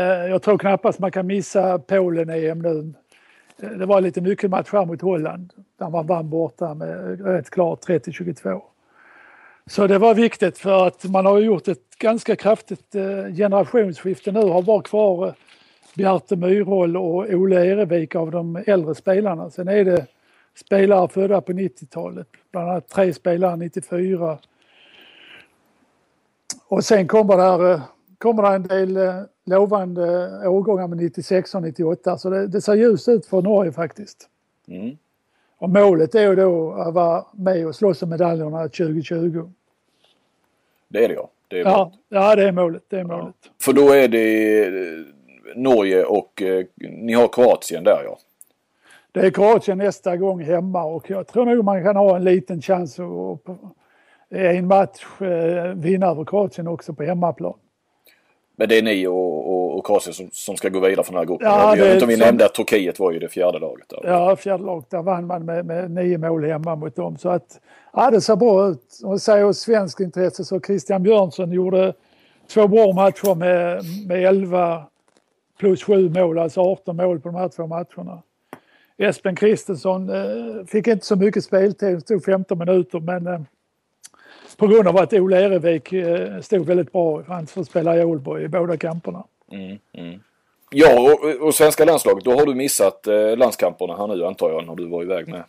Eh, Jag tror knappast man kan missa Polen-EM nu. Det var lite nyckelmatch här mot Holland där man vann borta med rätt klart 30-22. Så det var viktigt för att man har gjort ett ganska kraftigt eh, generationsskifte nu. Har bara kvar eh, Bjarte Myrhol och Ole Erevik av de äldre spelarna. Sen är det spelare födda på 90-talet. Bland annat tre spelare 94. Och sen kommer det, här, eh, kommer det en del lovande årgångar med 96 och 98. Så det, det ser ljust ut för Norge faktiskt. Mm. Och målet är ju då att vara med och slåss om medaljerna 2020. Det är det ja. Det är Ja, ja det är målet. Det är målet. För då är det eh, Norge och eh, ni har Kroatien där ja. Det är Kroatien nästa gång hemma och jag tror nog man kan ha en liten chans att att i en match eh, vinna över Kroatien också på hemmaplan. Men det är ni och, och, och Kroatien som, som ska gå vidare från den här gruppen. Ja, jag det vet inte om vi som- nämnde att Turkiet var ju det fjärde laget där. Ja, fjärde laget, där vann man med, med nio mål hemma mot dem. Så att, ja, det ser bra ut. Och säger oss svensk intresse så Christian Björnsson gjorde två bra matcher med, med 11 plus 7 mål, alltså 18 mål på de här två matcherna. Espen Kristensson eh, fick inte så mycket speltid, stod 15 minuter men eh, på grund av att Ola Erevik eh, stod väldigt bra, han får spela i Ålborg i båda kamperna. Mm, mm. Ja, och, och svenska landslaget, då har du missat eh, landskamperna här nu antar jag när du var iväg med.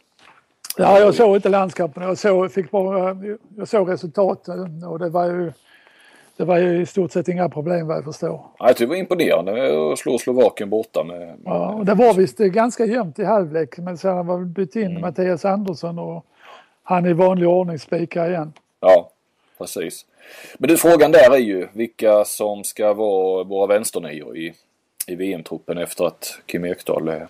Ja, jag såg inte landskampen. Jag såg, fick bara, jag såg resultaten och det var ju det var ju i stort sett inga problem vad jag förstår. Tyckte det var imponerande att slå Slovakien borta med... med Ja, och det var visst ganska jämnt i halvlek men sen har man bytt in Mm. Mattias Andersson och han i vanlig ordning spikar igen. Ja, precis. Men du, frågan där är ju vilka som ska vara våra vänsternior i, i VM-truppen efter att Kim Ekdahl är...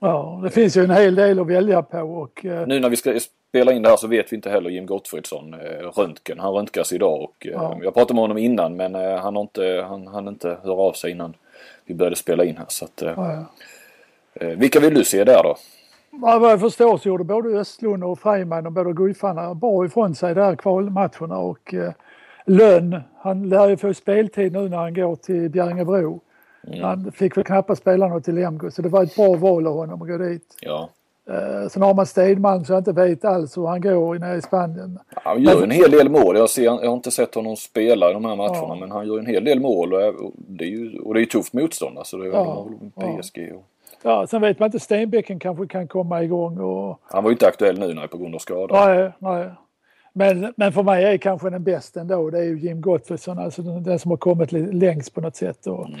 Ja, det finns ju en hel del att välja på och eh, Nu när vi ska spela in det här så vet vi inte heller Jim Gottfridsson, eh, röntgen. Han röntgas idag och eh, Ja. jag pratade med honom innan men han har inte, han, han inte höra av sig innan vi började spela in här. Så att, ja, eh, vilka vill du se där då? Vad jag förstår så gjorde både Östlund och Freiman och båda Guifarna bra ifrån sig där kvalmatcherna och eh, Lönn, han lär ju få speltid nu när han går till Bjärringebro. Han fick väl knappast spela något till Lemgo så det var ett bra val av honom att gå dit. Ja. Eh, sen har man Stedman så jag inte vet alls hur han går nere i Spanien. Han gör en hel del mål. Jag, ser, jag har inte sett honom spela i de här matcherna Ja. men han gör en hel del mål och, det är ju och det är ju tufft motstånd. Alltså det är ja. PSG. Och, Ja, sen vet man inte, Stenbecken kanske kan komma igång och han var ju inte aktuell nu nej, på grund av skada. Nej, nej. Men, men för mig är kanske den bästa ändå, det är ju Jim Gottfridsson, alltså den som har kommit längst på något sätt. Och mm.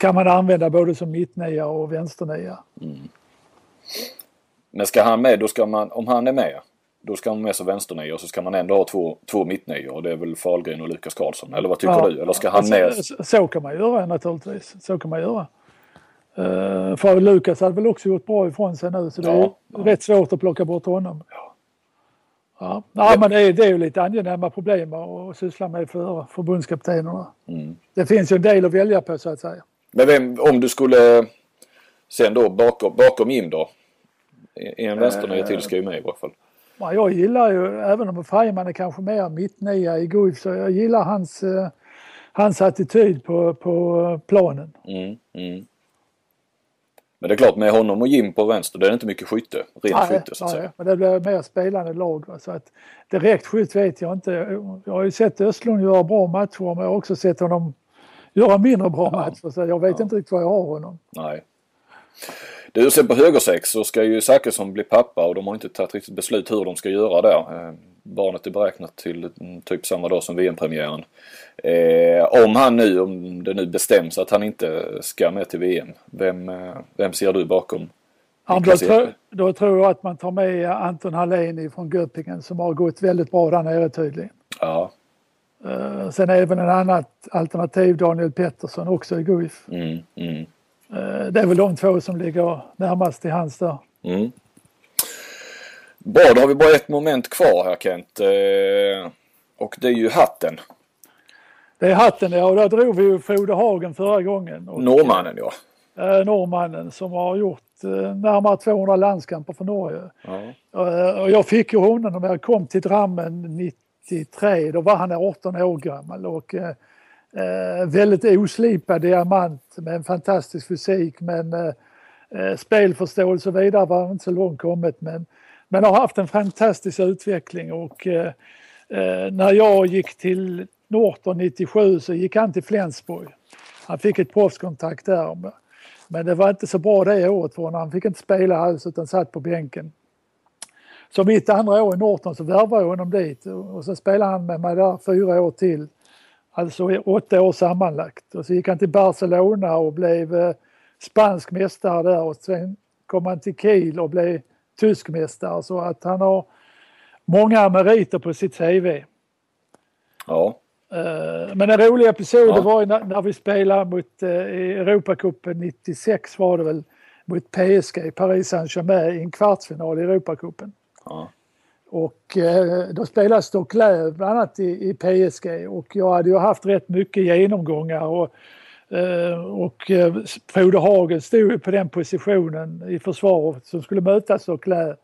Kan man använda både som mittnia och vänsternia. Mm. Men ska han med, då ska man, om han är med, då ska man med som vänsternia och så ska man ändå ha två, två mittnior. Det är väl Fahlgren och Lukas Karlsson. Eller vad tycker ja, du? Eller ska han med? Så, så kan man göra naturligtvis. Så kan man göra. Uh, för Lukas hade väl också gjort bra ifrån sig nu så det är ja. rätt svårt att plocka bort honom. Ja. Ja, ja men det är, det är ju lite angenäma problem att syssla med för förbundskaptenerna. Mm. Det finns ju en del att välja på så att säga. Men vem, om du skulle sen då bakom, bakom Jim då? En vänsternia till ska ju med i varje fall. Ja, jag gillar ju, även om Freiman är kanske mer mittnia i Guif, så jag gillar hans, eh, hans attityd på, på planen. Mm, mm. Men det är klart med honom och Jim på vänster, det är inte mycket skytte. Rent nej, skytte så att nej, säga. men det blir mer spelande lag. Så att direkt skytt vet jag inte. Jag har ju sett Östlund göra bra matcher men jag har också sett honom göra mindre bra ja. matcher. Så jag vet ja. inte riktigt vad jag har honom. Nej. Du, sen på högersex så ska ju Zachrisson bli pappa och de har inte tagit riktigt beslut hur de ska göra där. Eh, barnet är beräknat till typ samma dag som VM-premiären. Eh, om han nu, om det nu bestäms att han inte ska med till VM, vem, eh, vem ser du bakom? Ja, då, tro, då tror jag att man tar med Anton Hallén från Göppingen som har gått väldigt bra där nere tydligen. Ja. Uh, sen väl en annat alternativ, Daniel Pettersson också i Guif. Mm, mm. Uh, det är väl de två som ligger närmast till hands där. Mm. Bra, då har vi bara ett moment kvar här Kent. Uh, och det är ju hatten. Det är hatten ja, och där drog vi ju Frode Hagen förra gången. Och, norrmannen ja. Eh, norrmannen som har gjort eh, närmare 200 landskamper för Norge. Ja. Eh, och jag fick ju honom när jag kom till Drammen 93, då var han 18 år gammal och eh, väldigt oslipad diamant med en fantastisk fysik men eh, spelförståelse och vidare var inte så långt kommet men, men har haft en fantastisk utveckling och eh, eh när jag gick till Norton 97 så gick han till Flensburg. Han fick ett proffskontakt där. Men det var inte så bra det året för honom. Han fick inte spela alls utan satt på bänken. Så mitt andra år i Norton så värvade jag honom dit och så spelade han med mig där fyra år till. Alltså åtta år sammanlagt. Och så gick han till Barcelona och blev eh, spansk mästare där och sen kom han till Kiel och blev tysk mästare. Så att han har många meriter på sitt CV. Ja. Eh, men en rolig episod ja. var när, vi spelade mot uh, Europacupen 96 var det väl mot PSG, Paris Saint-Germain i en kvartsfinal i Europacupen. Ja. Och uh, då spelade Stocklöv bland annat i, i, PSG och jag hade ju haft rätt mycket genomgångar och, Eh, och eh, Frode Hagen stod på den positionen i försvaret som skulle möta klä.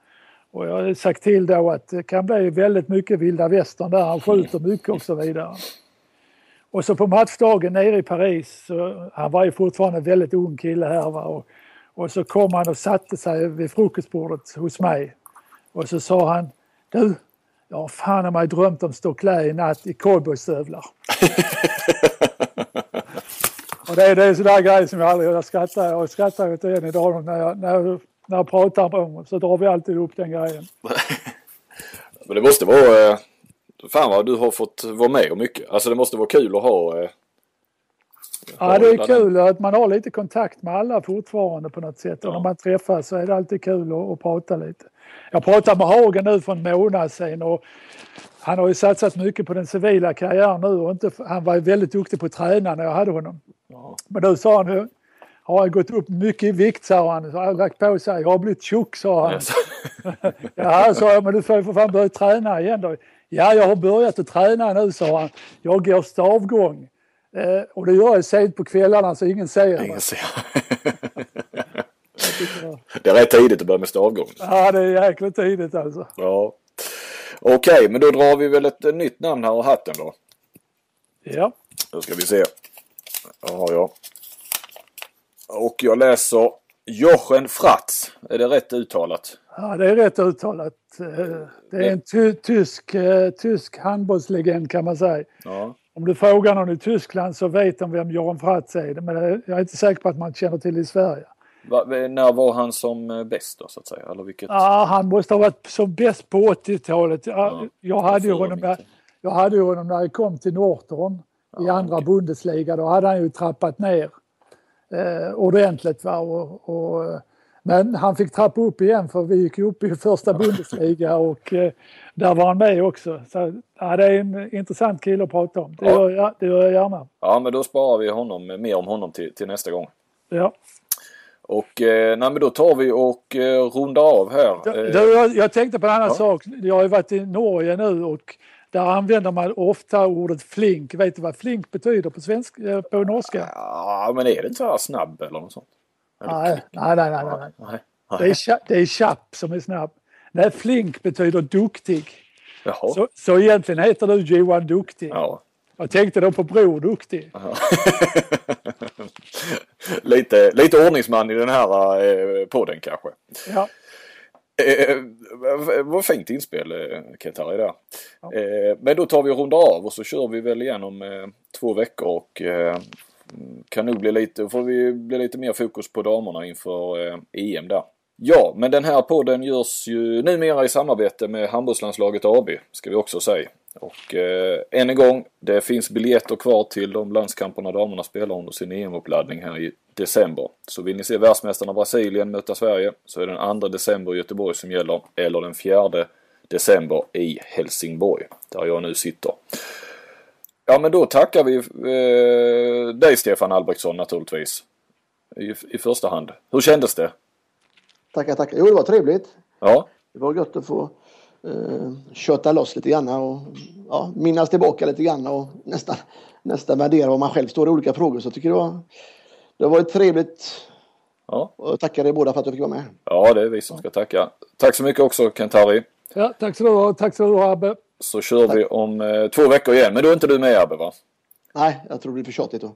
Och jag har sagt till då att det kan bli väldigt mycket vilda västern där, han skjuter mycket och så vidare. Och så på matchdagen nere i Paris, så, han var ju fortfarande en väldigt ung kille här va, och, och så kom han och satte sig vid frukostbordet hos mig. Och så sa han, du, jag har fan mig drömt om Stocklä i natt i cowboystövlar. och det, är, det är sådär grejer som jag aldrig, jag skrattar, jag skrattar åt det än idag när jag, när jag när jag pratar om det så drar vi alltid upp den grejen. Men det måste vara... Eh, fan vad du har fått vara med om mycket. Alltså det måste vara kul att ha... Eh, ja det är kul att man har lite kontakt med alla fortfarande på något sätt. Och när man träffas så är det alltid kul att, att prata lite. Jag pratade med Hagen nu för en månad sedan och han har ju satsat mycket på den civila karriären nu och inte, han var väldigt duktig på att träna när jag hade honom. Ja. Men nu sa han har jag gått upp mycket i vikt, sa han. Så har jag lagt på sig. Jag har blivit tjock, sa han. Yes. ja, sa jag, men du får ju för fan börja träna igen då. Ja, jag har börjat att träna nu, sa han. Jag går stavgång. Eh, och det gör jag sent på kvällarna så ingen ser ingen ser. det är rätt tidigt att börja med stavgång. Ja, det är jäkligt tidigt alltså. Ja. Okej, men då drar vi väl ett nytt namn här och hatten då. Ja. Då ska vi se. Vad har jag? Och jag läser Jochen Fratz. Är det rätt uttalat? Ja, det är rätt uttalat. Eh, det är en ty tysk, eh, tysk handbollslegend kan man säga. Ja. Om du frågar någon i Tyskland så vet de vem Jochen Fratz är. Men jag är inte säker på att man känner till det i Sverige. Va, när var han som eh, bäst då så att säga? Eller vilket? Ja, han måste ha varit som bäst på 80-talet. Ja, Ja, jag, hade honom mitten. jag hade ju honom när jag kom till Norton i andra Bundesliga. Då hade han ju trappat ner eh, ordentligt. Va? Och, och, men han fick trappa upp igen för vi gick upp i första Bundesliga och eh, där var han med också. Så, ja, det är en intressant kille att prata om. Det, Ja. gör, jag, det gör jag gärna. Ja men då sparar vi honom, mer om honom till, till nästa gång. Ja. Och eh, nej, då tar vi och eh, rundar av här. Ja, Eh, jag, jag tänkte på en annan ja. sak. Jag har ju varit i Norge nu och där använder man ofta ordet flink. Vet du vad flink betyder på, svensk, eh, på norska? Ja men är det inte så här snabb eller något sånt? Nej, nej, nej. nej, nej. Nej. Det, är, cha- det är chapp som är snabb. Nej, flink betyder duktig. Jaha. Så, så egentligen heter du Johan Duktig. Ja. Jag tänkte då på Bror Duktig. lite, lite ordningsman i den här eh, podden kanske. Ja, Eh, vad- vad fint inspel eh, Kent-Harry där. Eh, men då tar vi och rundar av och så kör vi väl igen om eh, två veckor och eh, kan nog bli lite, får vi bli lite mer fokus på damerna inför eh, EM där. Ja, men den här podden görs ju numera i samarbete med handbollslandslaget AB, ska vi också säga. Och eh, än en gång, det finns biljetter kvar till de landskamperna damerna spelar under sin EM-uppladdning här i december. Så vill ni se världsmästarna Brasilien möta Sverige så är det den 2 december i Göteborg som gäller, eller den 4 december i Helsingborg, där jag nu sitter. Ja men då tackar vi eh, dig Stefan Albrektsson naturligtvis. I, I första hand. Hur kändes det? Tackar, tackar. Jo, det var trevligt. Ja, Det var gött att få eh, köta loss lite grann och ja, minnas tillbaka lite grann och nästan, nästan värdera var man själv står i olika frågor. Så jag tycker det var, det var trevligt ja. och tackar er båda för att jag fick vara med. ja det är vi som ska tacka. Tack så mycket också Kent-Harry. ja tack så du ha. Tack så du ha Abbe. Så kör vi om eh, två veckor igen. Men då är inte du med Abbe va? Nej, jag tror det blir för tjatigt då.